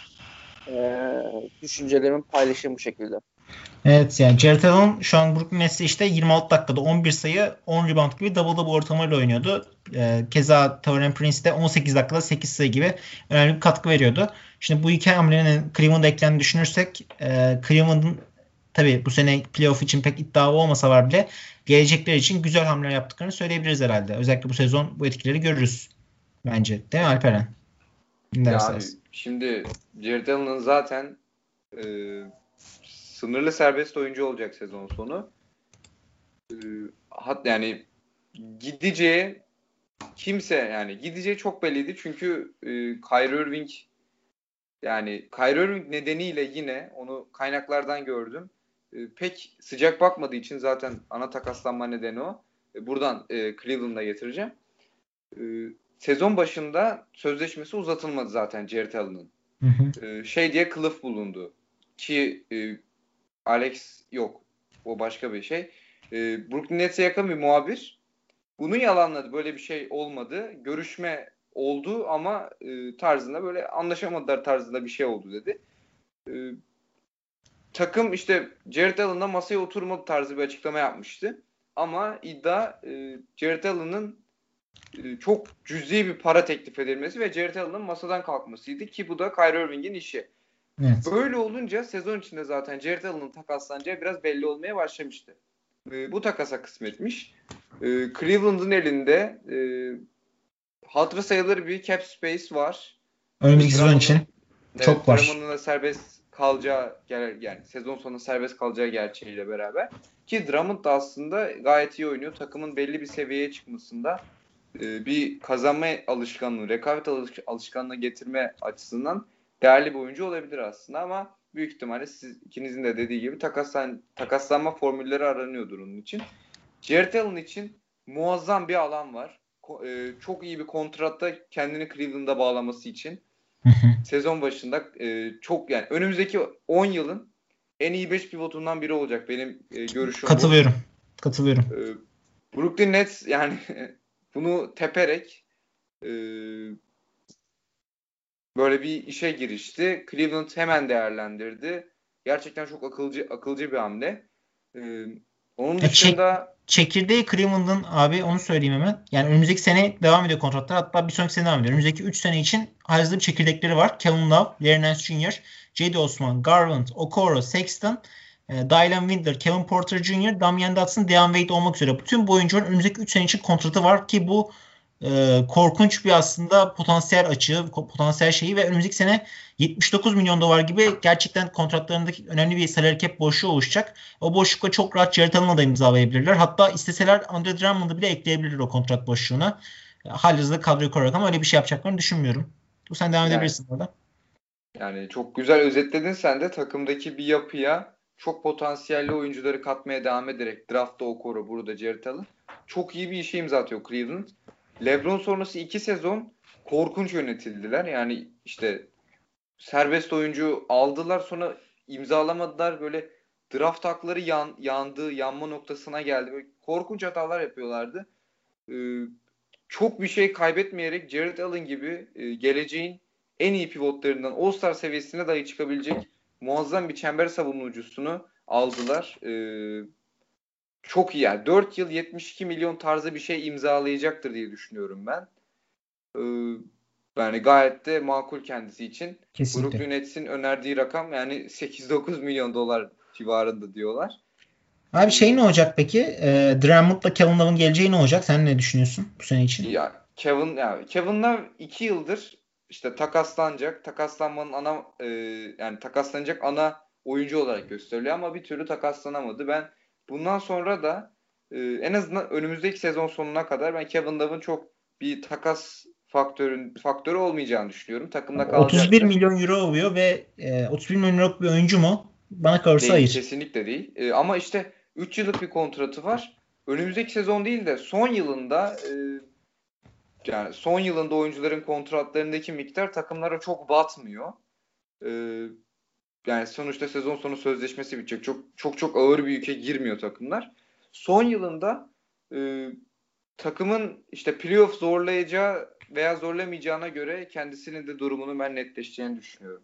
Speaker 3: e, düşüncelerimi paylaşayım bu şekilde.
Speaker 1: Evet yani Jared Allen şu an Brooklyn Nets'te işte 26 dakikada 11 sayı 10 rebound gibi double double ortamıyla oynuyordu. Ee, keza Tauren Prince de 18 dakikada 8 sayı gibi önemli bir katkı veriyordu. Şimdi bu iki hamlenin Cleveland'a eklendiğini düşünürsek e, Cleveland'ın tabi bu sene playoff için pek iddialı olmasa var bile gelecekler için güzel hamleler yaptıklarını söyleyebiliriz herhalde. Özellikle bu sezon bu etkileri görürüz bence. Değil mi Alperen?
Speaker 2: Yani şimdi Jared Allen'ın zaten e, sınırlı serbest oyuncu olacak sezon sonu. E, hat yani gideceği kimse yani gideceği çok belliydi çünkü e, Kyrie Irving yani Kyrie Irving nedeniyle yine onu kaynaklardan gördüm. E, pek sıcak bakmadığı için zaten ana takaslanma nedeni o. E, buradan e, Cleveland'a getireceğim. E, sezon başında sözleşmesi uzatılmadı zaten Jared Allen'ın. E, şey diye kılıf bulundu. Ki e, Alex yok. O başka bir şey. E, Brooklyn Nets'e yakın bir muhabir. Bunu yalanladı. Böyle bir şey olmadı. Görüşme oldu ama e, tarzında böyle anlaşamadılar tarzında bir şey oldu dedi. E, takım işte Jared Allen'la masaya oturmadı tarzı bir açıklama yapmıştı. Ama iddia e, Jared Allen'ın e, çok cüzi bir para teklif edilmesi ve Jared Allen'ın masadan kalkmasıydı ki bu da Kyrie Irving'in işi. Evet. Böyle olunca sezon içinde zaten Jared Allen'ın takaslanacağı biraz belli olmaya başlamıştı. e, bu takasa kısmetmiş. E, Cleveland'ın elinde e, hatırı sayılır bir cap space var.
Speaker 1: Önümüzdeki sezon için evet, çok var.
Speaker 2: Drummond'un da serbest kalacağı yani sezon sonu serbest kalacağı gerçeğiyle beraber ki Drummond da aslında gayet iyi oynuyor. Takımın belli bir seviyeye çıkmasında e, bir kazanma alışkanlığı, rekabet alışkanlığı getirme açısından değerli bir oyuncu olabilir aslında ama büyük ihtimalle siz ikinizin de dediği gibi takaslan, takaslanma formülleri aranıyordur onun için. Jared Allen için muazzam bir alan var. E, çok iyi bir kontratta kendini Cleveland'a bağlaması için sezon başında e, çok yani önümüzdeki 10 yılın en iyi 5 pivotundan biri olacak benim e, görüşüm.
Speaker 1: Katılıyorum. Bu. Katılıyorum.
Speaker 2: E, Brooklyn Nets yani bunu teperek e, böyle bir işe girişti. Cleveland hemen değerlendirdi. Gerçekten çok akılcı akılcı bir hamle. Ee, onun dışında
Speaker 1: çekirdeği Cleveland'ın abi onu söyleyeyim hemen. Yani önümüzdeki sene devam ediyor kontratlar. Hatta bir sonraki sene devam ediyor. Önümüzdeki 3 sene için hazır bir çekirdekleri var. Kevin Love, Larry Nance Jr., J.D. Osman, Garland, Okoro, Sexton, e, Dylan Windler, Kevin Porter Jr., Damian Dotson, Deon Wade olmak üzere. Bütün bu oyuncuların önümüzdeki 3 sene için kontratı var ki bu e, korkunç bir aslında potansiyel açığı, potansiyel şeyi ve önümüzdeki sene 79 milyon dolar gibi gerçekten kontratlarındaki önemli bir salary cap boşluğu oluşacak. O boşlukla çok rahat Jared Allen'la da imzalayabilirler. Hatta isteseler Andre Drummond'ı bile ekleyebilirler o kontrat boşluğuna. Halihazırda kadroyu koruyarak ama öyle bir şey yapacaklarını düşünmüyorum. Bu sen devam yani, edebilirsin orada.
Speaker 2: Yani çok güzel özetledin sen de takımdaki bir yapıya çok potansiyelli oyuncuları katmaya devam ederek draftta o koru burada Jared Allen. Çok iyi bir işe imza atıyor Cleveland. LeBron sonrası iki sezon korkunç yönetildiler. Yani işte serbest oyuncu aldılar sonra imzalamadılar. Böyle draft hakları yan, yandı, yanma noktasına geldi. Böyle korkunç hatalar yapıyorlardı. Ee, çok bir şey kaybetmeyerek Jared Allen gibi e, geleceğin en iyi pivotlarından All-Star seviyesine dahi çıkabilecek muazzam bir çember savunucusunu aldılar. Ee, çok iyi yani. 4 yıl 72 milyon tarzı bir şey imzalayacaktır diye düşünüyorum ben. Ee, yani gayet de makul kendisi için. Kesinlikle. Brooklyn Nets'in önerdiği rakam yani 8-9 milyon dolar civarında diyorlar.
Speaker 1: Abi şey ne olacak peki? E, Drummond'la Kevin Love'ın geleceği ne olacak? Sen ne düşünüyorsun bu sene için?
Speaker 2: Ya Kevin ya Kevin Love 2 yıldır işte takaslanacak. Takaslanmanın ana e, yani takaslanacak ana oyuncu olarak gösteriliyor ama bir türlü takaslanamadı. Ben bundan sonra da e, en azından önümüzdeki sezon sonuna kadar ben Kevin Love'ın çok bir takas faktörün faktörü olmayacağını düşünüyorum. Takımda kalacak.
Speaker 1: 31 milyon euro oluyor ve e, 31 milyon euro bir oyuncu mu? Bana kalırsa
Speaker 2: değil,
Speaker 1: hayır.
Speaker 2: Kesinlikle değil. E, ama işte 3 yıllık bir kontratı var. Önümüzdeki sezon değil de son yılında e, yani son yılında oyuncuların kontratlarındaki miktar takımlara çok batmıyor. E, yani sonuçta sezon sonu sözleşmesi bitecek. Çok çok çok ağır bir yüke girmiyor takımlar. Son yılında e, takımın işte playoff zorlayacağı veya zorlamayacağına göre kendisinin de durumunu ben netleşeceğini düşünüyorum.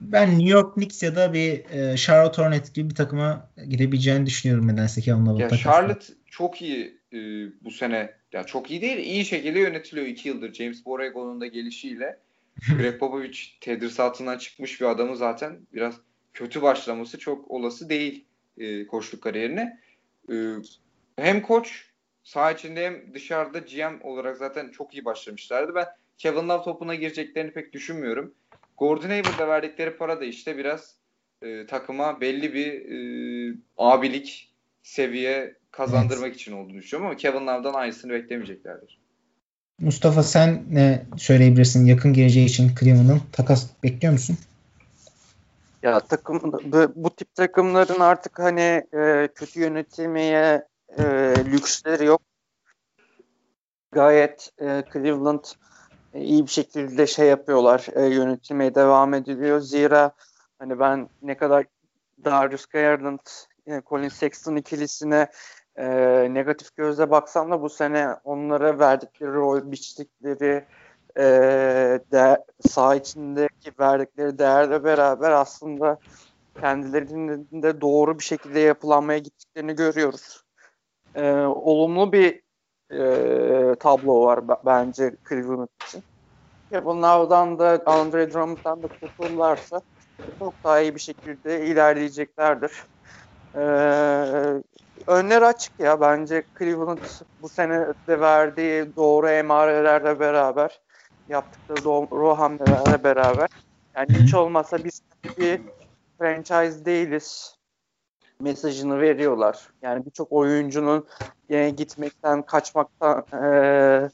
Speaker 1: Ben New York Knicks ya da bir e, Charlotte Hornets gibi bir takıma gidebileceğini düşünüyorum nedense ki onunla
Speaker 2: Ya Charlotte çok iyi e, bu sene. Ya çok iyi değil, iyi şekilde yönetiliyor iki yıldır James Borrego'nun da gelişiyle. Greg Popovich tedrisatından çıkmış bir adamı zaten biraz kötü başlaması çok olası değil e, koçluk kariyerine. E, hem koç saha içinde hem dışarıda GM olarak zaten çok iyi başlamışlardı. Ben Kevin Love topuna gireceklerini pek düşünmüyorum. Gordon Hayward'a verdikleri para da işte biraz e, takıma belli bir e, abilik seviye kazandırmak evet. için olduğunu düşünüyorum ama Kevin Love'dan aynısını beklemeyeceklerdir.
Speaker 1: Mustafa sen ne söyleyebilirsin yakın geleceği için Cleveland'ın takas bekliyor musun?
Speaker 3: Ya takım bu, bu tip takımların artık hani e, kötü yönetilmeye e, lüksleri yok. Gayet e, Cleveland e, iyi bir şekilde şey yapıyorlar. E, yönetilmeye devam ediliyor. Zira hani ben ne kadar Darius Garland, e, Colin Sexton ikilisine e, negatif gözle baksam da bu sene onlara verdikleri rol, biçtikleri e, de, saha içindeki verdikleri değerle beraber aslında kendilerinin de doğru bir şekilde yapılanmaya gittiklerini görüyoruz. E, olumlu bir e, tablo var b- bence Cleveland için. Ya bunlardan da Andre Drummond'dan da kurtulurlarsa çok daha iyi bir şekilde ilerleyeceklerdir. Ee, önler açık ya. Bence Cleveland bu sene de verdiği doğru emarelerle beraber yaptıkları doğru hamlelerle beraber yani hiç olmazsa biz bir franchise değiliz mesajını veriyorlar. Yani birçok oyuncunun yine gitmekten, kaçmaktan e,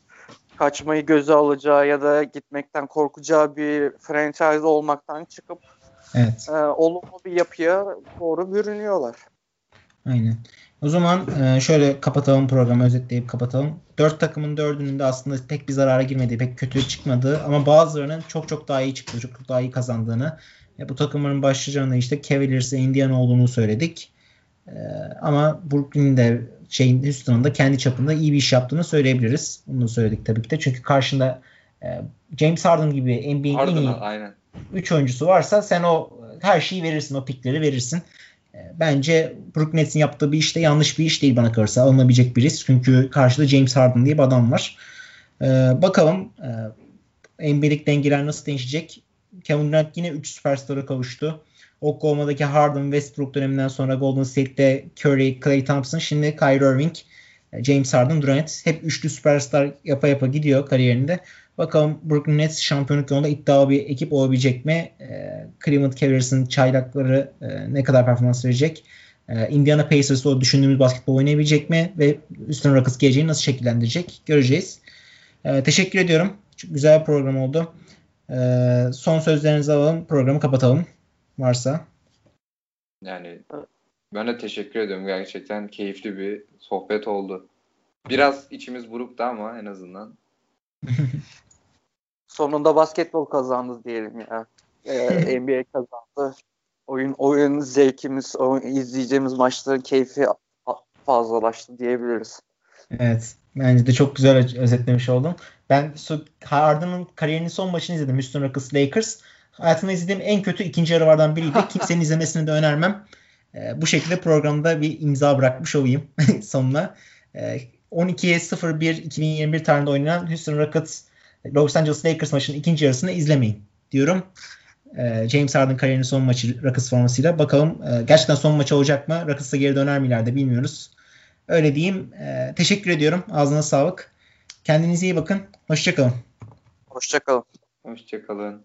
Speaker 3: kaçmayı göze alacağı ya da gitmekten korkacağı bir franchise olmaktan çıkıp evet. e, olumlu bir yapıya doğru bürünüyorlar.
Speaker 1: Aynen. O zaman e, şöyle kapatalım programı özetleyip kapatalım. Dört takımın dördünün de aslında pek bir zarara girmediği, pek kötü çıkmadığı ama bazılarının çok çok daha iyi çıktığı, çok, çok daha iyi kazandığını e, bu takımların başlayacağını işte Cavaliers ve Indiana olduğunu söyledik. E, ama Brooklyn'in de şeyin Houston'ın da kendi çapında iyi bir iş yaptığını söyleyebiliriz. Bunu söyledik tabii ki de. Çünkü karşında e, James Harden gibi NBA'in en iyi 3 oyuncusu varsa sen o her şeyi verirsin. O pikleri verirsin. E, bence Brooklyn Nets'in yaptığı bir iş de yanlış bir iş değil bana kalırsa. Alınabilecek bir risk. Çünkü karşıda James Harden diye bir adam var. E, bakalım e, NBA'lik dengeler nasıl değişecek? Kevin Durant yine 3 süperstara kavuştu. Oklahoma'daki Harden Westbrook döneminden sonra Golden State'te Curry, Clay Thompson, şimdi Kyrie Irving, James Harden, Durant hep üçlü süperstar yapa yapa gidiyor kariyerinde. Bakalım Brooklyn Nets şampiyonluk yolunda iddialı bir ekip olabilecek mi? E, Cleveland Cavaliers'ın çaylakları e, ne kadar performans verecek? E, Indiana Pacers o düşündüğümüz basketbol oynayabilecek mi? Ve Houston Rockets geleceğini nasıl şekillendirecek? Göreceğiz. E, teşekkür ediyorum. Çok güzel bir program oldu. E, son sözlerinizi alalım. Programı kapatalım varsa.
Speaker 2: Yani ben de teşekkür ediyorum. Gerçekten keyifli bir sohbet oldu. Biraz içimiz buruktu ama en azından.
Speaker 3: Sonunda basketbol kazandı diyelim ya. Ee, NBA kazandı. Oyun oyun zevkimiz, oyun, izleyeceğimiz maçların keyfi fazlalaştı diyebiliriz.
Speaker 1: Evet. Bence de çok güzel özetlemiş oldum. Ben Harden'ın kariyerinin son maçını izledim. Houston Rockets Lakers hayatımda izlediğim en kötü ikinci yarı biriydi. Kimsenin izlemesini de önermem. E, bu şekilde programda bir imza bırakmış olayım sonuna. E, 12'ye 0-1 2021 tarihinde oynanan Houston Rockets Los Angeles Lakers maçının ikinci yarısını izlemeyin diyorum. E, James Harden kariyerinin son maçı Rockets formasıyla. Bakalım e, gerçekten son maçı olacak mı? Rockets'a geri döner mi ileride bilmiyoruz. Öyle diyeyim. E, teşekkür ediyorum. Ağzına sağlık. Kendinize iyi bakın. Hoşçakalın.
Speaker 3: Hoşçakalın.
Speaker 2: Hoşçakalın.